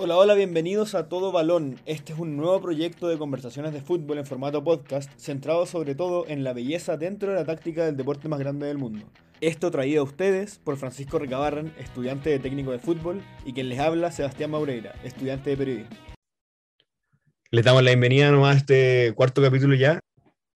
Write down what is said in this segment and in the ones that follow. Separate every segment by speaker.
Speaker 1: Hola, hola, bienvenidos a Todo Balón. Este es un nuevo proyecto de conversaciones de fútbol en formato podcast, centrado sobre todo en la belleza dentro de la táctica del deporte más grande del mundo. Esto traído a ustedes por Francisco Recabarren, estudiante de técnico de fútbol, y quien les habla, Sebastián Maureira, estudiante de periodismo.
Speaker 2: Les damos la bienvenida nomás a este cuarto capítulo ya.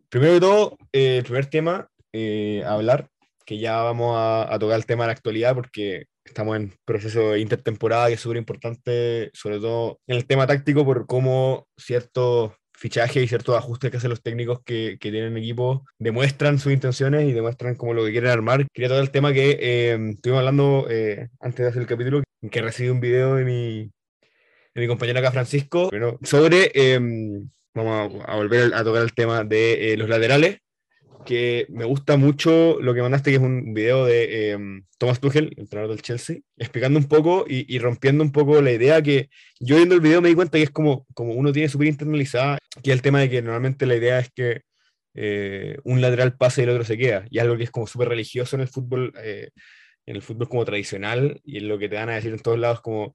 Speaker 2: Primero de todo, eh, el primer tema eh, a hablar, que ya vamos a tocar el tema de la actualidad porque estamos en proceso de intertemporada y es súper importante, sobre todo en el tema táctico, por cómo ciertos fichajes y ciertos ajustes que hacen los técnicos que, que tienen equipo demuestran sus intenciones y demuestran como lo que quieren armar. Quería tocar el tema que eh, estuvimos hablando eh, antes de hacer el capítulo, que recibí un video de mi, de mi compañero acá, Francisco, sobre, eh, vamos a, a, volver a tocar el tema de eh, los laterales que me gusta mucho lo que mandaste, que es un video de eh, Thomas Tuchel, entrenador del Chelsea, explicando un poco y, rompiendo un poco la idea que yo viendo el video me di cuenta que es como, como uno tiene súper internalizada, que el tema de que normalmente la idea es que eh, un lateral pase y el otro se queda, y algo que es como súper religioso en el fútbol, eh, en el fútbol como tradicional, y en lo que te van a decir en todos lados como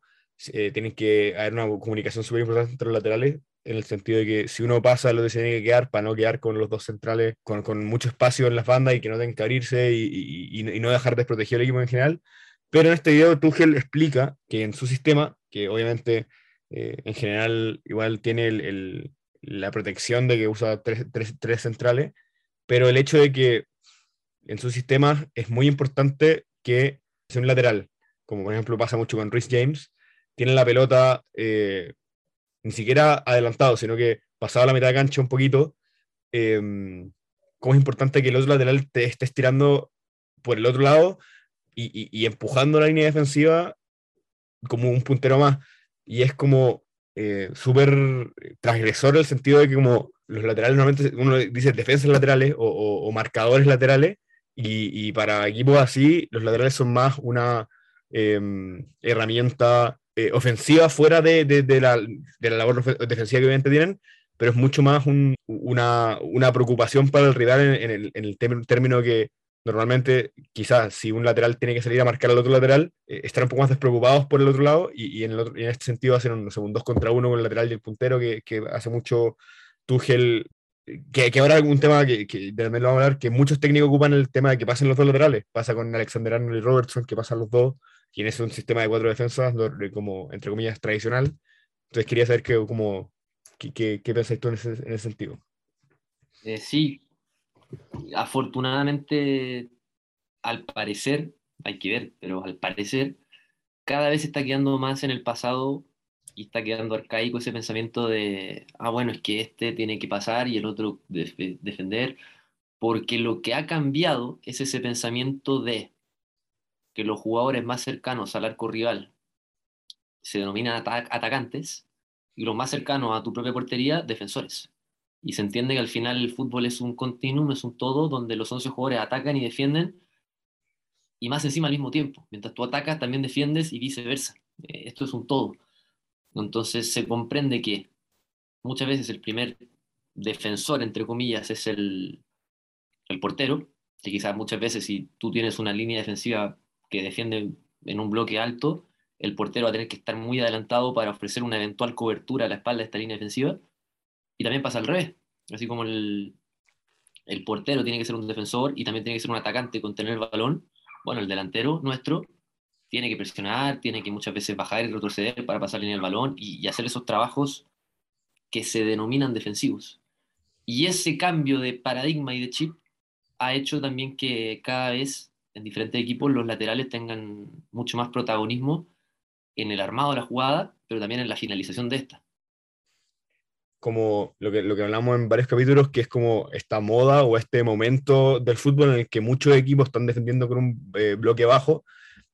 Speaker 2: eh, tienen que haber una comunicación súper importante entre los laterales, en el sentido de que si uno pasa, lo tiene que quedar para no quedar con los dos centrales, con, con mucho espacio en las bandas y que no tengan que abrirse y, y, y, no dejar desprotegido el equipo en general. Pero en este video Tuchel explica que en su sistema, que obviamente eh, en general igual tiene el, el, la protección de que usa tres, tres, tres, centrales, pero el hecho de que en su sistema es muy importante que sea un lateral, como por ejemplo pasa mucho con Rhys James, tiene la pelota eh, ni siquiera adelantado, sino que pasado la mitad de cancha un poquito, eh, cómo es importante que el otro lateral te esté estirando por el otro lado y, y, empujando la línea defensiva como un puntero más. Y es como eh, súper transgresor en el sentido de que como los laterales normalmente uno dice defensas laterales o, o, marcadores laterales y, y, para equipos así los laterales son más una eh, herramienta eh, ofensiva fuera de, de, de, la, de, la, labor defensiva que obviamente tienen, pero es mucho más un, una, una, preocupación para el rival en, en el, en el término que normalmente quizás si un lateral tiene que salir a marcar al otro lateral, eh, un poco más despreocupados por el otro lado y, y en, el otro, y en este sentido hacen un, un dos contra uno con el lateral y el puntero que, que hace mucho Tuchel que, que, ahora un tema que, que también lo vamos a hablar, que muchos técnicos ocupan el tema de que pasen los dos laterales. Pasa con Alexander Arnold y Robertson, que pasan los dos, y en ese un sistema de cuatro defensas, como entre comillas, tradicional. Entonces quería saber que, como, qué, qué, qué pensáis tú en ese, en ese sentido.
Speaker 3: Eh, sí, afortunadamente, al parecer, hay que ver, pero al parecer, cada vez está quedando más en el pasado y está quedando arcaico ese pensamiento de, ah, bueno, es que este tiene que pasar y el otro def defender, porque lo que ha cambiado es ese pensamiento de que los jugadores más cercanos al arco rival se denominan ata atacantes y los más cercanos a tu propia portería, defensores. Y se entiende que al final el fútbol es un continuum, es un todo, donde los 11 jugadores atacan y defienden, y más encima al mismo tiempo. Mientras tú atacas, también defiendes y viceversa. Esto es un todo. Entonces se comprende que muchas veces el primer defensor, entre comillas, es el, el portero, que quizás muchas veces si tú tienes una línea defensiva que defiende en un bloque alto, el portero va a tener que estar muy adelantado para ofrecer una eventual cobertura a la espalda de esta línea defensiva. Y también pasa al revés, así como el, el portero tiene que ser un defensor y también tiene que ser un atacante con tener el balón, bueno, el delantero nuestro tiene que presionar, tiene que muchas veces bajar y retroceder para pasar línea el balón y, y, hacer esos trabajos que se denominan defensivos. Y ese cambio de paradigma y de chip ha hecho también que cada vez en diferentes equipos los laterales tengan mucho más protagonismo en el armado de la jugada, pero también en la finalización de esta.
Speaker 2: Como lo que, lo que hablamos en varios capítulos, que es como esta moda o este momento del fútbol en el que muchos equipos están defendiendo con un eh, bloque bajo,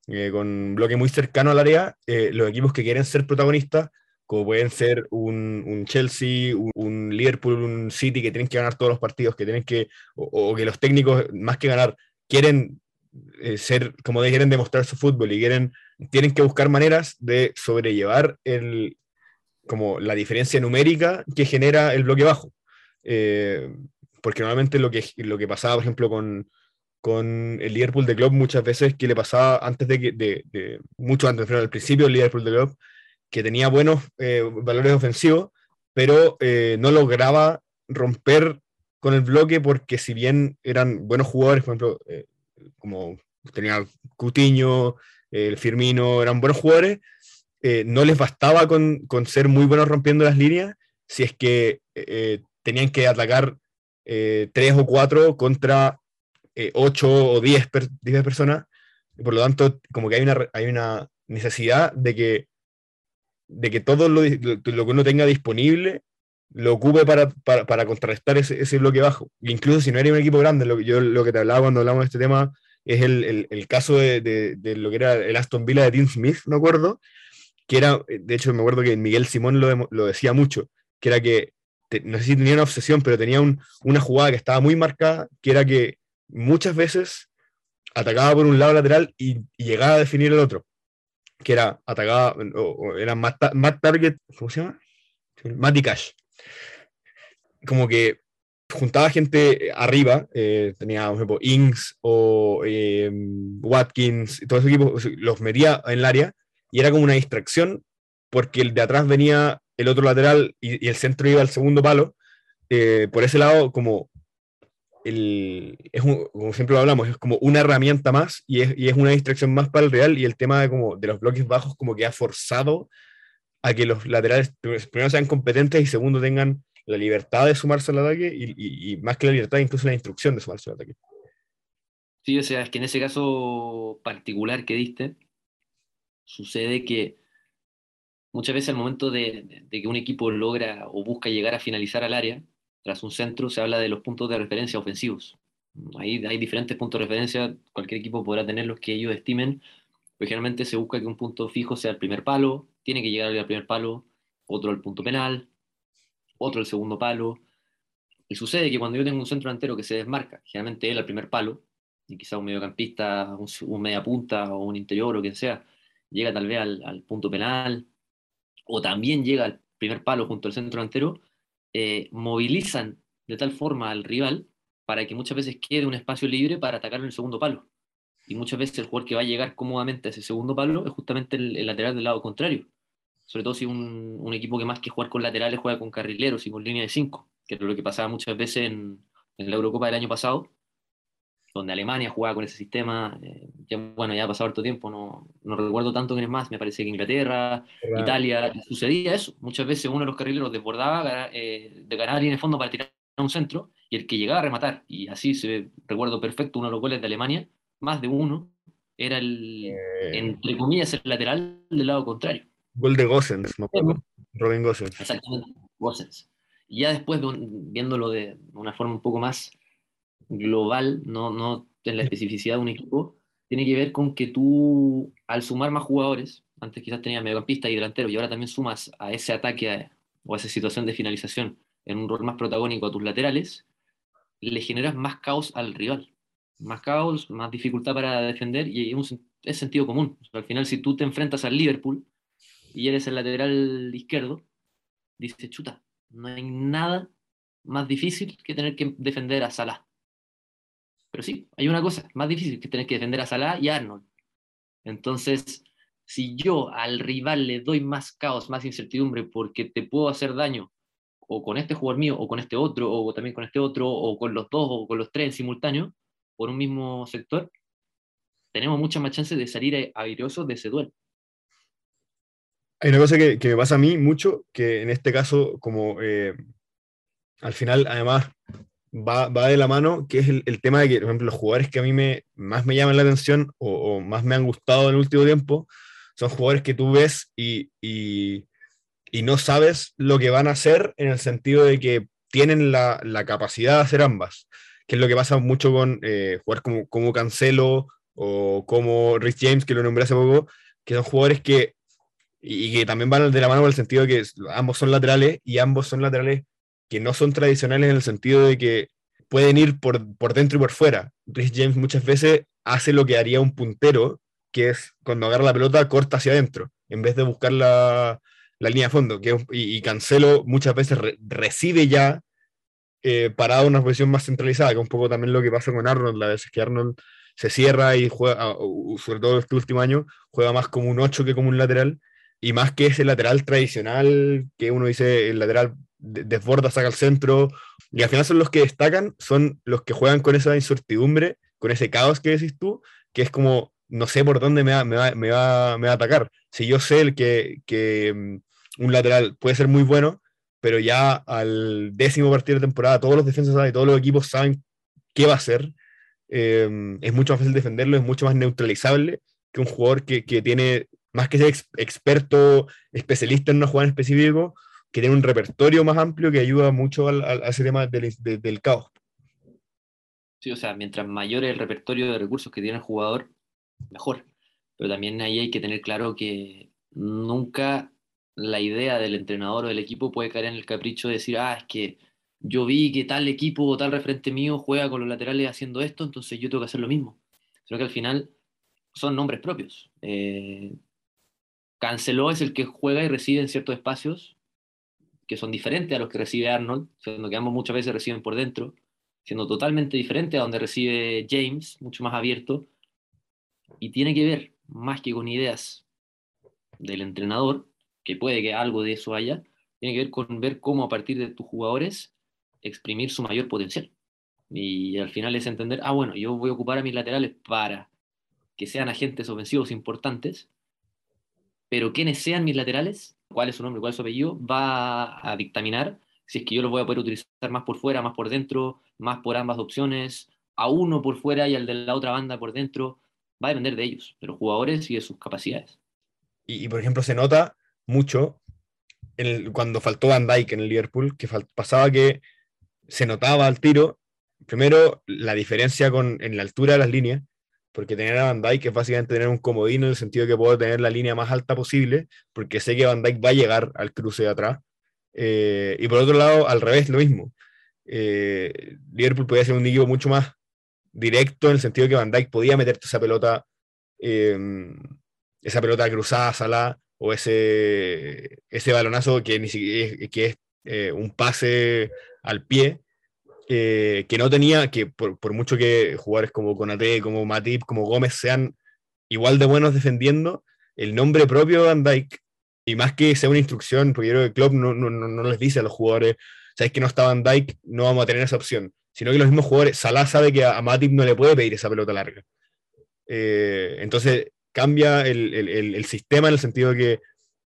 Speaker 2: eh, con un bloque muy cercano al área, eh, los equipos que quieren ser protagonistas, como pueden ser un, Chelsea, un, Liverpool, un City, que tienen que ganar todos los partidos, que tienen que, o que los técnicos, más que ganar, quieren eh, ser, como de, quieren demostrar su fútbol y quieren, tienen que buscar maneras de sobrellevar el, como la diferencia numérica que genera el bloque bajo. Eh, porque normalmente lo que, lo que pasaba, por ejemplo, con, con el Liverpool de Club muchas veces que le pasaba antes de que, de, de, mucho antes, pero al principio del Liverpool de Club, que tenía buenos eh, valores ofensivos, pero eh, no lograba romper con el bloque porque si bien eran buenos jugadores, por ejemplo, eh, como tenía Cutiño, el Firmino, eran buenos jugadores, no les bastaba con, con, ser muy buenos rompiendo las líneas si es que tenían que atacar tres o cuatro contra ocho o diez, diez personas, por lo tanto, como que hay una, hay una necesidad de que de que todo lo, lo, que uno tenga disponible lo ocupe para, para, para contrarrestar ese, ese, bloque bajo. Incluso si no era un equipo grande, lo yo lo que te hablaba cuando hablamos de este tema es el, el, el caso de, de, lo que era el Aston Villa de Tim Smith, me acuerdo, que era, de hecho me acuerdo que Miguel Simón lo, lo decía mucho, que era que, no sé si tenía una obsesión, pero tenía un, una jugada que estaba muy marcada, que era que muchas veces atacaba por un lado lateral y, llegaba a definir el otro que era atacaba, o, era más, target, ¿cómo se llama? Matty Cash. Como que juntaba gente arriba, eh, tenía, por ejemplo, Ings o eh, Watkins, todo ese equipo, los metía en el área y era como una distracción porque el de atrás venía el otro lateral y, y el centro iba al segundo palo. Eh, por ese lado, como el, es un, como siempre lo hablamos, es como una herramienta más y es, y es, una distracción más para el Real y el tema de, como, de los bloques bajos como que ha forzado a que los laterales primero sean competentes y segundo tengan la libertad de sumarse al ataque y, más que la libertad, incluso la instrucción de sumarse al ataque.
Speaker 3: Sí, o sea, es que en ese caso particular que diste, sucede que muchas veces al momento de que un equipo logra o busca llegar a finalizar al área, tras un centro se habla de los puntos de referencia ofensivos. Ahí hay diferentes puntos de referencia, cualquier equipo podrá tener los que ellos estimen, pero generalmente se busca que un punto fijo sea el primer palo, tiene que llegar al primer palo, otro al punto penal, otro al segundo palo. Y sucede que cuando yo tengo un centro delantero que se desmarca, generalmente él al primer palo, y quizá un mediocampista, un, un media punta o un interior o quien sea, llega tal vez al, punto penal, o también llega al primer palo junto al centro delantero, eh, movilizan de tal forma al rival para que muchas veces quede un espacio libre para atacarlo en el segundo palo. Y muchas veces el jugador que va a llegar cómodamente a ese segundo palo es justamente el, el lateral del lado contrario. Sobre todo si un, un, equipo que más que jugar con laterales juega con carrileros y con línea de 5, que es lo que pasaba muchas veces en, en, la Eurocopa del año pasado, donde Alemania jugaba con ese sistema. Eh, ya, bueno, ya ha pasado harto tiempo, no, no recuerdo tanto quién es más, me parece que Inglaterra, claro. Italia, sucedía eso. Muchas veces uno de los carrileros desbordaba eh, de ganar línea de fondo para tirar a un centro y el que llegaba a rematar, y así se recuerdo perfecto uno de los goles de Alemania, más de uno, era el, eh... entre comillas, el lateral del lado contrario.
Speaker 2: Gol de Gossens, me acuerdo. Robin Gossens.
Speaker 3: Exactamente, Gossens. Y ya después, de un, viéndolo de una forma un poco más global, no, no en la especificidad de un equipo, tiene que ver con que tú, al sumar más jugadores, antes quizás tenías mediocampista y delantero, y ahora también sumas a ese ataque a, o a esa situación de finalización en un rol más protagónico a tus laterales, le generas más caos al rival. Más caos, más dificultad para defender, y es, un, es sentido común. O sea, al final, si tú te enfrentas al Liverpool y eres el lateral izquierdo, dices, chuta, no hay nada más difícil que tener que defender a Salah pero sí, hay una cosa más difícil que tener que defender a Salah y a Arnold. Entonces, si yo al rival le doy más caos, más incertidumbre, porque te puedo hacer daño, o con este jugador mío, o con este otro, o también con este otro, o con los dos, o con los tres en simultáneo, por un mismo sector, tenemos muchas más chances de salir airiosos de ese duelo.
Speaker 2: Hay una cosa que, que, me pasa a mí mucho, que en este caso, como eh, al final, además, va, va, de la mano, que es el, tema de que, por ejemplo, los jugadores que a mí me, más me llaman la atención o, más me han gustado en el último tiempo son jugadores que tú ves y, y, no sabes lo que van a hacer en el sentido de que tienen la, la capacidad de hacer ambas, que es lo que pasa mucho con eh, jugadores como, como Cancelo o como Rich James, que lo nombré hace poco, que son jugadores que, y, que también van de la mano en el sentido de que ambos son laterales y ambos son laterales que no son tradicionales en el sentido de que pueden ir por, por dentro y por fuera. Rhys James muchas veces hace lo que haría un puntero, que es cuando agarra la pelota, corta hacia adentro, en vez de buscar la, la línea de fondo. Que, y, y, Cancelo muchas veces re, recibe ya eh, parado una posición más centralizada, que es un poco también lo que pasa con Arnold, a veces que Arnold se cierra y juega, sobre todo este último año, juega más como un 8 que como un lateral. Y más que ese lateral tradicional que uno dice el lateral desborda, saca al centro, y al final son los que destacan, son los que juegan con esa incertidumbre, con ese caos que decís tú, que es como, no sé por dónde me va, me va, me va, me va a atacar. Si yo sé el que, que mm, un lateral puede ser muy bueno, pero ya al décimo partido de temporada todos los defensas y todos los equipos saben qué va a hacer, eh, es mucho más fácil defenderlo, es mucho más neutralizable que un jugador que, que tiene, más que ser experto, especialista en una jugada en específico, que tiene un repertorio más amplio que ayuda mucho al, a ese tema del, del caos.
Speaker 3: Sí, o sea, mientras mayor el repertorio de recursos que tiene el jugador, mejor. Pero también ahí hay que tener claro que nunca la idea del entrenador o del equipo puede caer en el capricho de decir, ah, es que yo vi que tal equipo o tal referente mío juega con los laterales haciendo esto, entonces yo tengo que hacer lo mismo. Sino que al final son nombres propios. Eh, Canceló es el que juega y recibe en ciertos espacios que son diferentes a los que recibe Arnold, siendo que ambos muchas veces reciben por dentro, siendo totalmente diferente a donde recibe James, mucho más abierto, y tiene que ver más que con ideas del entrenador, que puede que algo de eso haya, tiene que ver con ver cómo a partir de tus jugadores exprimir su mayor potencial. Y al final es entender, ah, bueno, yo voy a ocupar a mis laterales para que sean agentes ofensivos importantes, pero quienes sean mis laterales, cuál es su nombre, cuál es su apellido, va a dictaminar si es que yo los voy a poder utilizar más por fuera, más por dentro, más por ambas opciones, a uno por fuera y al de la otra banda por dentro. Va a depender de ellos, de los jugadores y de sus capacidades.
Speaker 2: Y, por ejemplo, se nota mucho cuando faltó Van Dyke en el Liverpool, que pasaba que se notaba al tiro, primero, la diferencia con, en la altura de las líneas, porque tener a Van Dyke es básicamente tener un comodino en el sentido que puedo tener la línea más alta posible, porque sé que Van Dyke va a llegar al cruce de atrás. Eh, y por otro lado, al revés, lo mismo. Eh, Liverpool podía ser un equipo mucho más directo en el sentido que Van Dyke podía meterte esa pelota, em, esa pelota cruzada, sala, o ese, ese balonazo que, ni siquiera, que es eh, un pase al pie, que no tenía, que por, por, mucho que jugadores como Conate, como Matip, como Gómez sean igual de buenos defendiendo, el nombre propio de Van Dyke, y más que sea una instrucción, porque yo creo que Klopp no, no, no les dice a los jugadores, sabes que no está Van Dyke, no vamos a tener esa opción, sino que los mismos jugadores, Salah sabe que a, Matip no le puede pedir esa pelota larga. Eh, entonces cambia el, el, sistema en el sentido de que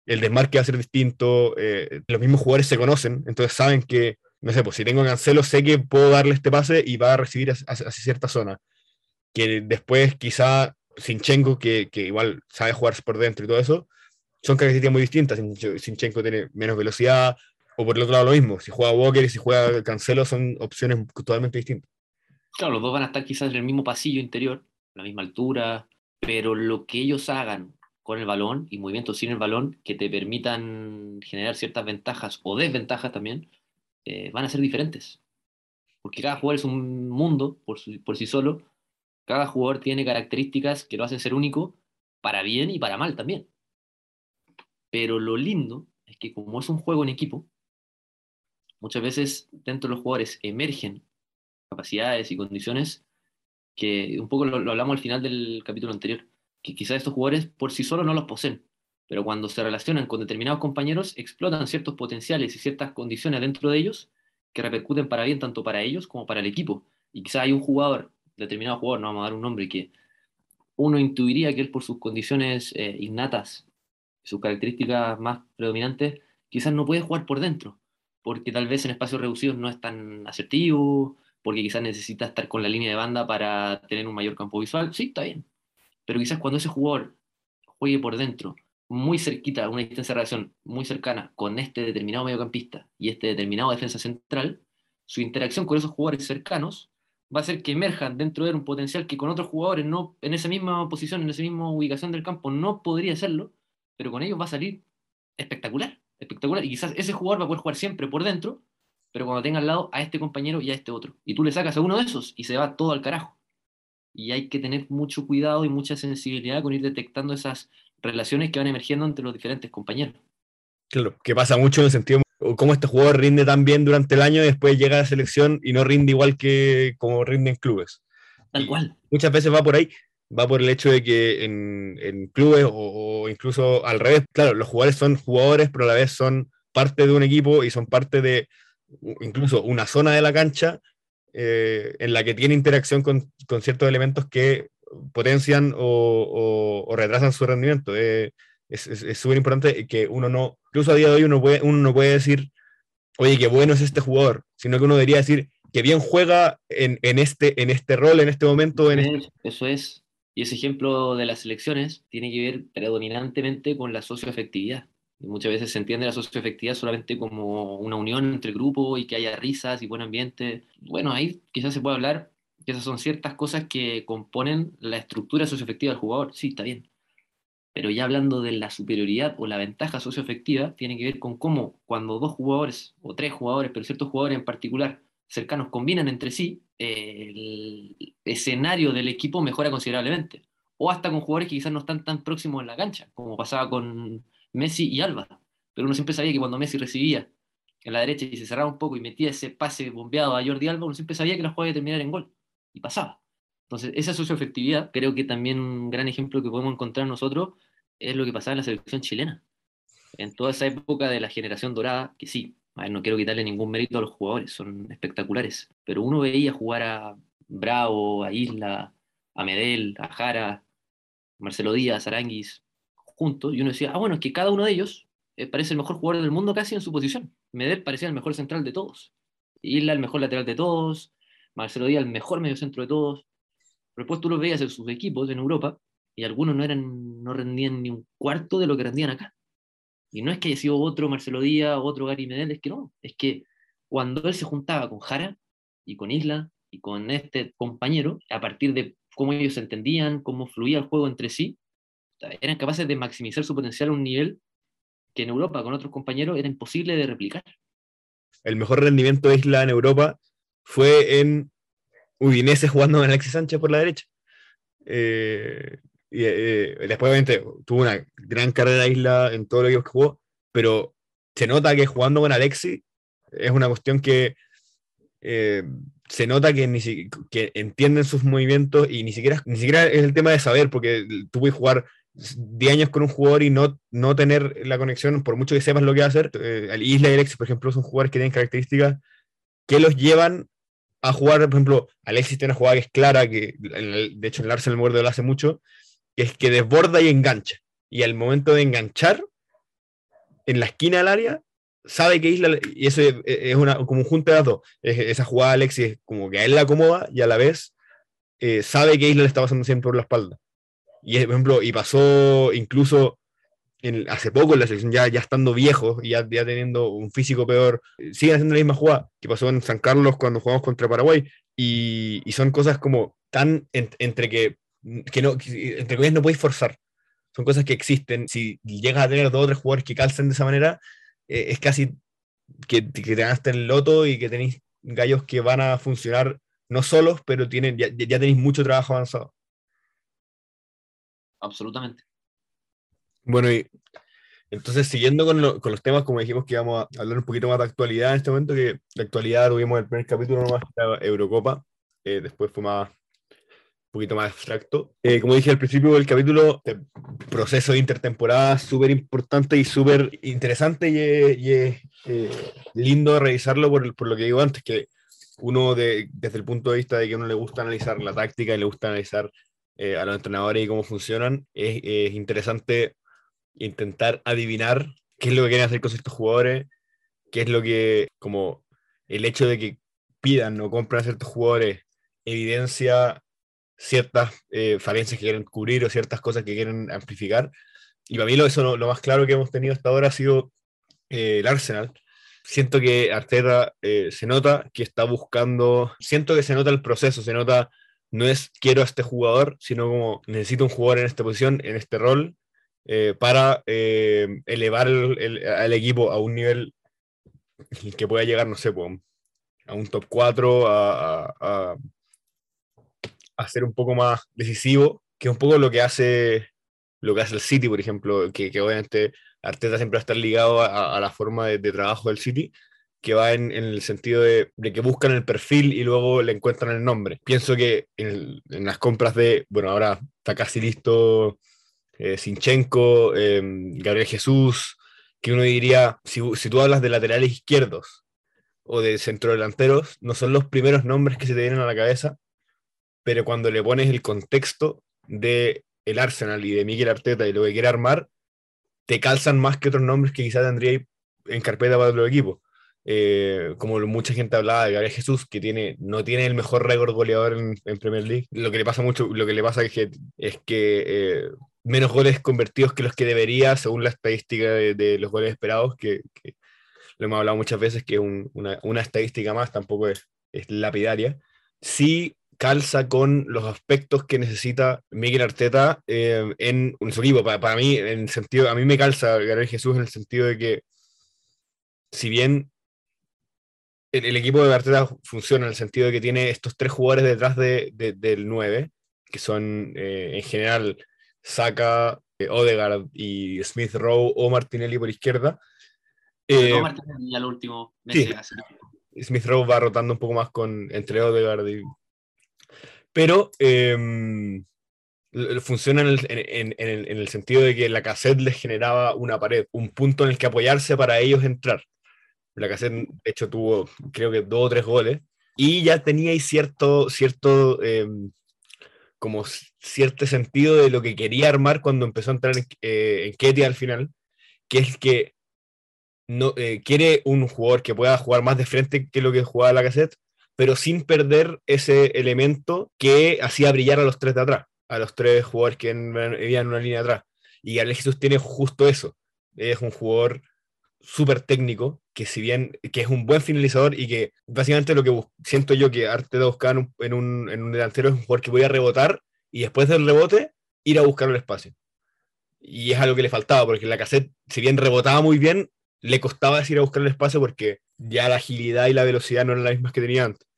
Speaker 2: el desmarque va a ser distinto, eh, los mismos jugadores se conocen, entonces saben que no sé, pues si tengo Cancelo, sé que puedo darle este pase y va a recibir hacia, cierta zona. Que después quizá Sinchenko, que, que, igual sabe jugar por dentro y todo eso, son características muy distintas. Sinchenko tiene menos velocidad, o por el otro lado lo mismo. Si juega Walker y si juega Cancelo, son opciones totalmente distintas.
Speaker 3: Claro, los dos van a estar quizás en el mismo pasillo interior, la misma altura, pero lo que ellos hagan con el balón y movimientos sin el balón que te permitan generar ciertas ventajas o desventajas también, eh, van a ser diferentes. Porque cada jugador es un mundo por, sí solo. Cada jugador tiene características que lo hacen ser único para bien y para mal también. Pero lo lindo es que como es un juego en equipo, muchas veces dentro de los jugadores emergen capacidades y condiciones que un poco lo, lo, hablamos al final del capítulo anterior, que quizás estos jugadores por sí solos no los poseen, pero cuando se relacionan con determinados compañeros, explotan ciertos potenciales y ciertas condiciones dentro de ellos que repercuten para bien tanto para ellos como para el equipo. Y quizá hay un jugador, determinado jugador, no vamos a dar un nombre, que uno intuiría que él por sus condiciones eh, innatas, sus características más predominantes, quizás no puede jugar por dentro, porque tal vez en espacios reducidos no es tan asertivo, porque quizás necesita estar con la línea de banda para tener un mayor campo visual. Sí, está bien. Pero quizás cuando ese jugador juegue por dentro, muy cerquita, una distancia de relación muy cercana con este determinado mediocampista y este determinado defensa central, su interacción con esos jugadores cercanos va a hacer que emerjan dentro de un potencial que con otros jugadores no, en esa misma posición, en esa misma ubicación del campo, no podría hacerlo, pero con ellos va a salir espectacular, espectacular. Y quizás ese jugador va a poder jugar siempre por dentro, pero cuando tenga al lado a este compañero y a este otro. Y tú le sacas a uno de esos y se va todo al carajo. Y hay que tener mucho cuidado y mucha sensibilidad con ir detectando esas relaciones que van emergiendo entre los diferentes compañeros.
Speaker 2: Claro, que pasa mucho en el sentido cómo este jugador rinde tan bien durante el año y después llega a la selección y no rinde igual que como rinde en clubes.
Speaker 3: Tal cual.
Speaker 2: Muchas veces va por ahí. va por el hecho de que en, clubes o, incluso al revés, claro, los jugadores son jugadores, pero a la vez son parte de un equipo y son parte de incluso una zona de la cancha eh, en la que tiene interacción con, con ciertos elementos que potencian o, retrasan su rendimiento. Eh, es súper importante que uno no, incluso a día de hoy uno, puede, uno no puede decir, oye, qué bueno es este jugador, sino que uno debería decir que bien juega en, en este, en este rol, en este momento. En
Speaker 3: este Eso es. Y ese ejemplo de las elecciones tiene que ver predominantemente con la socioafectividad. Y muchas veces se entiende la socioafectividad solamente como una unión entre grupos y que haya risas y buen ambiente. Bueno, ahí quizás se puede hablar esas son ciertas cosas que componen la estructura socioafectiva del jugador. Sí, está bien. Pero ya hablando de la superioridad o la ventaja socioafectiva, tiene que ver con cómo cuando dos jugadores, o tres jugadores, pero ciertos jugadores en particular, cercanos combinan entre sí, el escenario del equipo mejora considerablemente. O hasta con jugadores que quizás no están tan próximos en la cancha, como pasaba con Messi y Alba. Pero uno siempre sabía que cuando Messi recibía en la derecha y se cerraba un poco y metía ese pase bombeado a Jordi Alba, uno siempre sabía que la jugada iba a terminar en gol. Pasaba. Entonces, esa socioefectividad, creo que también un gran ejemplo que podemos encontrar nosotros es lo que pasaba en la selección chilena. En toda esa época de la generación dorada, que sí, no quiero quitarle ningún mérito a los jugadores, son espectaculares, pero uno veía jugar a Bravo, a Isla, a Medel, a Jara, Marcelo Díaz, Aranguis, juntos, y uno decía, ah, bueno, es que cada uno de ellos eh, parece el mejor jugador del mundo casi en su posición. Medel parecía el mejor central de todos, Isla el mejor lateral de todos, Marcelo Díaz el mejor mediocentro de todos. Pero después tú los veías en sus equipos en Europa y algunos no, eran, no rendían ni un cuarto de lo que rendían acá. Y no es que haya sido otro Marcelo Díaz, otro Gary Medel, es que no, es que cuando él se juntaba con Jara y con Isla y con este compañero, a partir de cómo ellos se entendían, cómo fluía el juego entre sí, eran capaces de maximizar su potencial a un nivel que en Europa con otros compañeros era imposible de replicar.
Speaker 2: El mejor rendimiento de Isla en Europa fue en Udinese jugando con Alexis Sánchez por la derecha. Eh, y, eh, después, obviamente, tuvo una gran carrera Isla en todo lo que jugó, pero se nota que jugando con Alexi es una cuestión que eh, se nota que, ni que entienden sus movimientos y ni siquiera, ni siquiera es el tema de saber, porque tú puedes jugar 10 años con un jugador y no, no tener la conexión, por mucho que sepas lo que va a hacer. Eh, Isla y Alexis, por ejemplo, son jugadores que tienen características que los llevan a jugar, por ejemplo, Alexis tiene una jugada que es clara, que de hecho el Arsenal lo hace mucho, es que desborda y engancha. Y al momento de enganchar, en la esquina del área, sabe que Isla, y eso es, una, como un junte de las dos, esa jugada Alexis como que a él la acomoda y a la vez eh, sabe que Isla le está pasando siempre por la espalda. Y, por ejemplo, y pasó incluso hace poco en la selección, ya, ya estando viejo y ya, ya, teniendo un físico peor, siguen haciendo la misma jugada que pasó en San Carlos cuando jugamos contra Paraguay. Y, y son cosas como tan entre que que no, entre comillas, no podéis forzar. Son cosas que existen. Si llegas a tener dos o tres jugadores que calcen de esa manera, eh, es casi que, que te ganaste el loto y que tenéis gallos que van a funcionar no solos, pero tienen, ya, ya tenéis mucho trabajo avanzado.
Speaker 3: Absolutamente.
Speaker 2: Bueno, y entonces siguiendo con, con, los temas, como dijimos que íbamos a hablar un poquito más de actualidad en este momento, que de actualidad tuvimos el primer capítulo nomás, la Eurocopa, eh, después fue más poquito más abstracto. Eh, como dije al principio del capítulo, este proceso de intertemporada súper importante y súper interesante y, y eh, lindo revisarlo por, por, lo que digo antes, que uno de, desde el punto de vista de que uno le gusta analizar la táctica y le gusta analizar eh, a los entrenadores y cómo funcionan, es, es, interesante intentar adivinar qué es lo que quieren hacer con estos jugadores, qué es lo que, como el hecho de que pidan o compren a ciertos jugadores evidencia ciertas eh, falencias que quieren cubrir o ciertas cosas que quieren amplificar. Y para mí lo, eso lo, más claro que hemos tenido hasta ahora ha sido eh, el Arsenal. Siento que Arteta eh, se nota que está buscando, siento que se nota el proceso, se nota, no es quiero a este jugador, sino como necesito un jugador en esta posición, en este rol, para elevar el, al equipo a un nivel que pueda llegar, no sé, a un top 4, a a ser un poco más decisivo, que es un poco lo que hace, lo que hace el City, por ejemplo, que, que obviamente Arteta siempre va a estar ligado a, la forma de, trabajo del City, que va en, en el sentido de, de, que buscan el perfil y luego le encuentran el nombre. Pienso que en, en las compras de, bueno, ahora está casi listo eh, Sinchenko, eh, Gabriel Jesús, que uno diría, si, si, tú hablas de laterales izquierdos o de centrodelanteros, no son los primeros nombres que se te vienen a la cabeza, pero cuando le pones el contexto de el Arsenal y de Miguel Arteta y lo que quiere armar, te calzan más que otros nombres que quizás tendría en carpeta para otro equipo. Eh, como mucha gente hablaba de Gabriel Jesús, que tiene, no tiene el mejor récord goleador en, Premier League. Lo que le pasa mucho, lo que le pasa es que, es que eh, menos goles convertidos que los que debería, según la estadística de, los goles esperados, que, que, lo hemos hablado muchas veces, que un, una, estadística más tampoco es, es lapidaria. Sí calza con los aspectos que necesita Miguel Arteta eh, en, en, su equipo. Para, para, mí, en el sentido, a mí me calza Gabriel Jesús en el sentido de que, si bien el, el, equipo de Arteta funciona en el sentido de que tiene estos tres jugadores detrás de, de, del 9, que son eh, en general Saka, eh, Odegaard y Smith Rowe o Martinelli por izquierda.
Speaker 3: Eh, no, Martinelli ya lo último
Speaker 2: sí, Smith Rowe va rotando un poco más con, entre Odegaard y. Pero eh, funciona en el, en, en, en el, sentido de que la cassette les generaba una pared, un punto en el que apoyarse para ellos entrar. La cassette, de hecho, tuvo creo que dos o tres goles. Y ya teníais cierto, cierto eh, como cierto sentido de lo que quería armar cuando empezó a entrar en, eh, en al final, que es que no, eh, quiere un jugador que pueda jugar más de frente que lo que jugaba la cassette, pero sin perder ese elemento que hacía brillar a los tres de atrás, a los tres jugadores que vivían una línea de atrás. Y Jesús tiene justo eso. Es un jugador súper técnico, que si bien que es un buen finalizador y que básicamente lo que siento yo que Arteta buscaba en un, en, un, delantero es un jugador que rebotar y después del rebote ir a buscar el espacio. Y es algo que le faltaba, porque la cassette, si bien rebotaba muy bien, le costaba ir a buscar el espacio porque ya la agilidad y la velocidad no eran las mismas que tenía antes.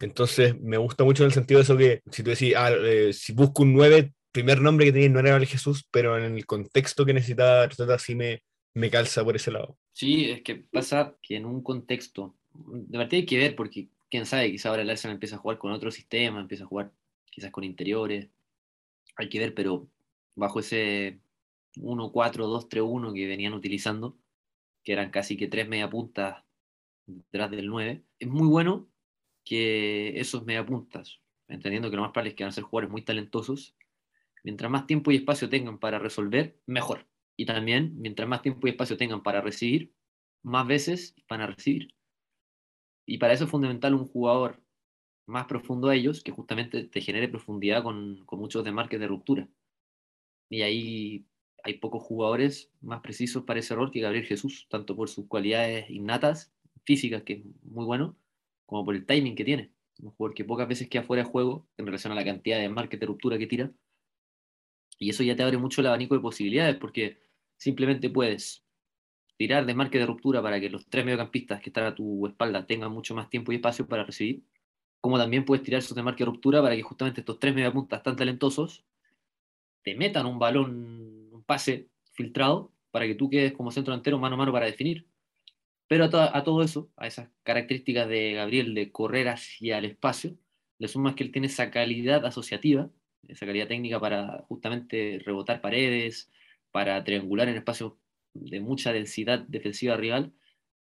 Speaker 2: Entonces me gusta mucho en el sentido de eso que si tú decís, ah, eh, si busco un 9, primer nombre que tenía no era el Jesús, pero en el contexto que necesitaba sí me, me calza por ese lado.
Speaker 3: Sí, es que pasa que en un contexto, de partida hay que ver, porque quién sabe, quizá ahora el Arsenal empieza a jugar con otro sistema, empieza a jugar quizás con interiores, hay que ver, pero bajo ese 1-4-2-3-1 que venían utilizando, que eran casi que tres mediapuntas detrás del 9, es muy bueno que esos mediapuntas, entendiendo que lo más probable es que van a ser jugadores muy talentosos, mientras más tiempo y espacio tengan para resolver, mejor y también, mientras más tiempo y espacio tengan para recibir, más veces van a recibir. Y para eso es fundamental un jugador más profundo a ellos, que justamente te genere profundidad con, con muchos desmarques de ruptura. Y ahí hay pocos jugadores más precisos para ese rol que Gabriel Jesús, tanto por sus cualidades innatas, físicas, que es muy bueno, como por el timing que tiene. Un jugador que pocas veces queda fuera de juego en relación a la cantidad de desmarques de ruptura que tira. Y eso ya te abre mucho el abanico de posibilidades, porque simplemente puedes tirar de marque de ruptura para que los tres mediocampistas que están a tu espalda tengan mucho más tiempo y espacio para recibir, como también puedes tirar esos de marque de ruptura para que justamente estos tres mediapuntas tan talentosos te metan un balón, un pase filtrado para que tú quedes como centro delantero mano a mano para definir. Pero a, a todo eso, a esas características de Gabriel de correr hacia el espacio, le sumas que él tiene esa calidad asociativa, esa calidad técnica para justamente rebotar paredes, para triangular en espacios de mucha densidad defensiva rival,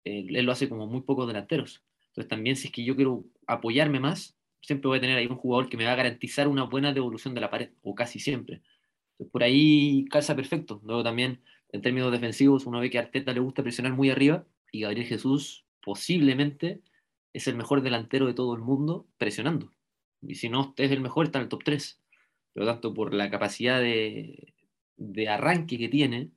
Speaker 3: eh, él lo hace como muy pocos delanteros. Entonces también si es que yo quiero apoyarme más, siempre voy a tener ahí un jugador que me va a garantizar una buena devolución de la pared, o casi siempre. Entonces por ahí calza perfecto. Luego también en términos defensivos uno ve que Arteta le gusta presionar muy arriba y Gabriel Jesús posiblemente es el mejor delantero de todo el mundo presionando. Y si no, es el mejor, está en el top 3. Pero tanto por la capacidad de, de arranque que tiene,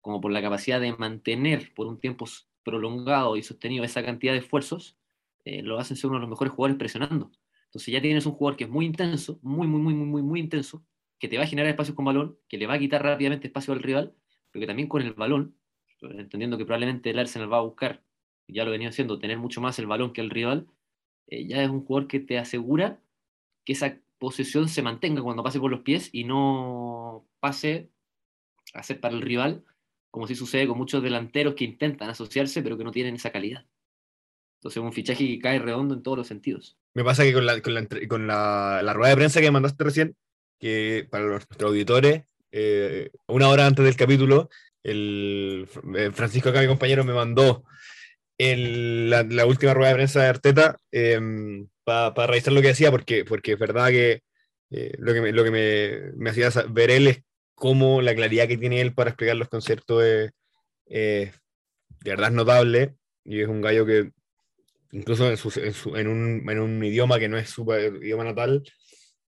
Speaker 3: como por la capacidad de mantener por un tiempo prolongado y sostenido esa cantidad de esfuerzos, eh, lo hacen ser uno de los mejores jugadores presionando. Entonces ya tienes un jugador que es muy intenso, muy, muy, muy, muy, muy, muy intenso, que te va a generar espacios con balón, que le va a quitar rápidamente espacio al rival, pero que también con el balón, entendiendo que probablemente el Arsenal va a buscar, ya lo venía haciendo, tener mucho más el balón que el rival, eh, ya es un jugador que te asegura que esa posesión se mantenga cuando pase por los pies y no pase hacer para el rival, como si sucede con muchos delanteros que intentan asociarse pero que no tienen esa calidad. Entonces, un fichaje que cae redondo en todos los sentidos.
Speaker 2: Me pasa que con la, con la, con la, la rueda de prensa que mandaste recién, que para nuestros auditores, eh, una hora antes del capítulo, el eh, Francisco acá, mi compañero, me mandó el, la, la, última rueda de prensa de Arteta eh, para pa revisar lo que decía, porque, porque es verdad que eh, lo que, me, lo que me, me, hacía ver él es cómo la claridad que tiene él para explicar los conceptos es, de verdad es notable y es un gallo que incluso en, su, en, su, en, un, en, un, idioma que no es su idioma natal,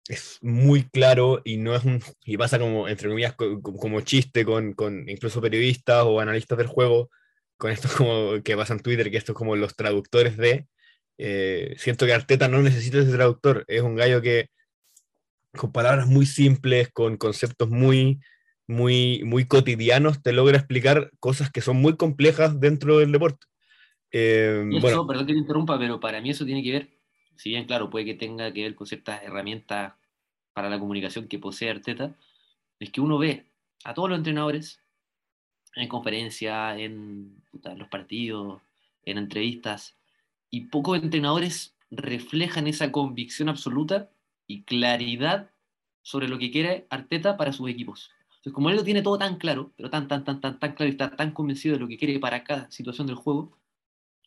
Speaker 2: es muy claro y no es un y pasa como entre comillas como, como chiste con, con, incluso periodistas o analistas del juego con esto como que pasa en Twitter que esto es como los traductores de eh, siento que Arteta no necesita ese traductor es un gallo que con palabras muy simples con conceptos muy muy muy cotidianos te logra explicar cosas que son muy complejas dentro del deporte
Speaker 3: eh, eso, bueno. perdón que te interrumpa pero para mí eso tiene que ver si bien, claro, puede que tenga que ver con ciertas herramientas para la comunicación que posee Arteta, es que uno ve a todos los entrenadores en conferencias, en, en los partidos, en entrevistas, y pocos entrenadores reflejan esa convicción absoluta y claridad sobre lo que quiere Arteta para sus equipos. Entonces, como él lo tiene todo tan claro, pero tan, tan, tan, tan, tan claro y está tan convencido de lo que quiere para cada situación del juego,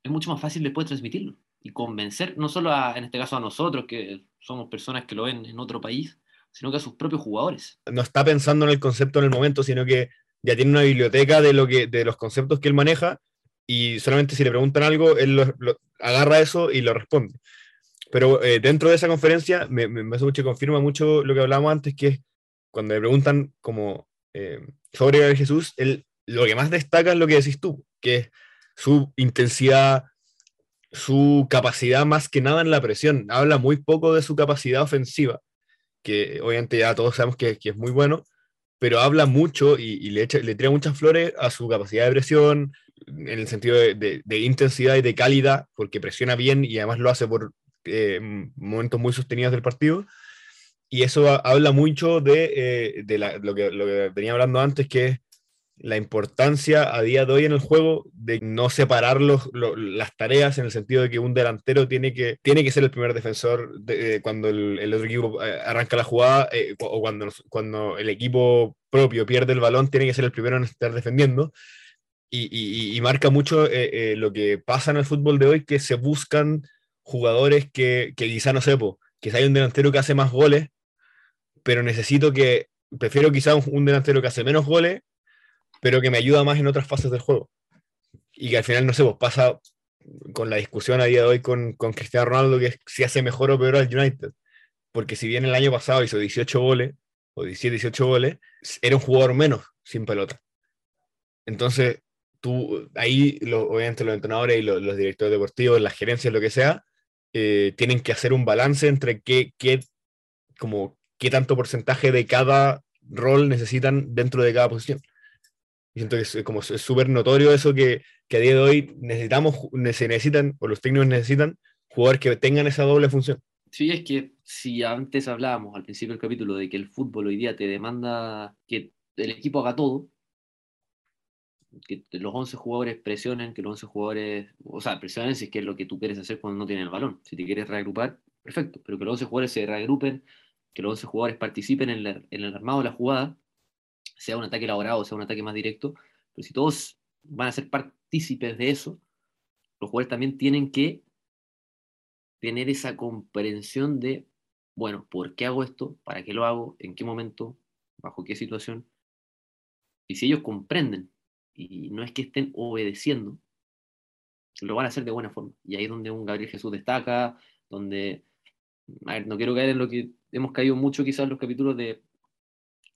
Speaker 3: es mucho más fácil después transmitirlo y convencer no solo a, en este caso a nosotros, que somos personas que lo ven en otro país, sino que a sus propios jugadores.
Speaker 2: No está pensando en el concepto en el momento, sino que ya tiene una biblioteca de, lo que, de los conceptos que él maneja y solamente si le preguntan algo, él lo, lo, agarra eso y lo responde. Pero eh, dentro de esa conferencia me, me, me confirma mucho lo que hablábamos antes, que es cuando le preguntan como eh, sobre Jesús, él lo que más destaca es lo que decís tú, que es su intensidad, su capacidad más que nada en la presión. Habla muy poco de su capacidad ofensiva, que obviamente ya todos sabemos que, que es muy bueno, pero habla mucho y, y le, echa, le, tira muchas flores a su capacidad de presión, en el sentido de, de, de intensidad y de calidad, porque presiona bien y además lo hace por eh, momentos muy sostenidos del partido. Y eso habla mucho de, eh, lo, que, venía hablando antes, que es la importancia a día de hoy en el juego de no separar las tareas en el sentido de que un delantero tiene que, tiene que ser el primer defensor de, de cuando el, otro equipo eh, arranca la jugada eh, o cuando, cuando el equipo propio pierde el balón, tiene que ser el primero en estar defendiendo. Y, marca mucho eh, eh, lo que pasa en el fútbol de hoy, que se buscan jugadores que, que quizá no sepo, quizá hay un delantero que hace más goles, pero necesito que, prefiero quizá un, un delantero que hace menos goles pero que me ayuda más en otras fases del juego. Y que al final, no sé, pues pasa con la discusión a día de hoy con, con Cristiano Ronaldo, que si hace mejor o peor al United. Porque si bien el año pasado hizo 18 goles, o 17, 18 goles, era un jugador menos sin pelota. Entonces, tú, ahí, lo, obviamente los entrenadores y los, los, directores deportivos, las gerencias, lo que sea, eh, tienen que hacer un balance entre qué, qué, como, qué tanto porcentaje de cada rol necesitan dentro de cada posición. Y siento que es como súper notorio eso que, que, a día de hoy necesitamos, se necesitan, o los técnicos necesitan, jugadores que tengan esa doble función.
Speaker 3: Sí, es que si antes hablábamos al principio del capítulo de que el fútbol hoy día te demanda que el equipo haga todo, que los 11 jugadores presionen, que los 11 jugadores, o sea, presionen si es que es lo que tú quieres hacer cuando no tienen el balón. Si te quieres reagrupar, perfecto, pero que los 11 jugadores se reagrupen, que los 11 jugadores participen en, en el armado de la jugada, sea un ataque elaborado, sea un ataque más directo, pero si todos van a ser partícipes de eso, los jugadores también tienen que tener esa comprensión de, bueno, ¿por qué hago esto? ¿Para qué lo hago? ¿En qué momento? ¿Bajo qué situación? Y si ellos comprenden, y no es que estén obedeciendo, lo van a hacer de buena forma. Y ahí es donde un Gabriel Jesús destaca, donde, a ver, no quiero caer en lo que hemos caído mucho quizás en los capítulos de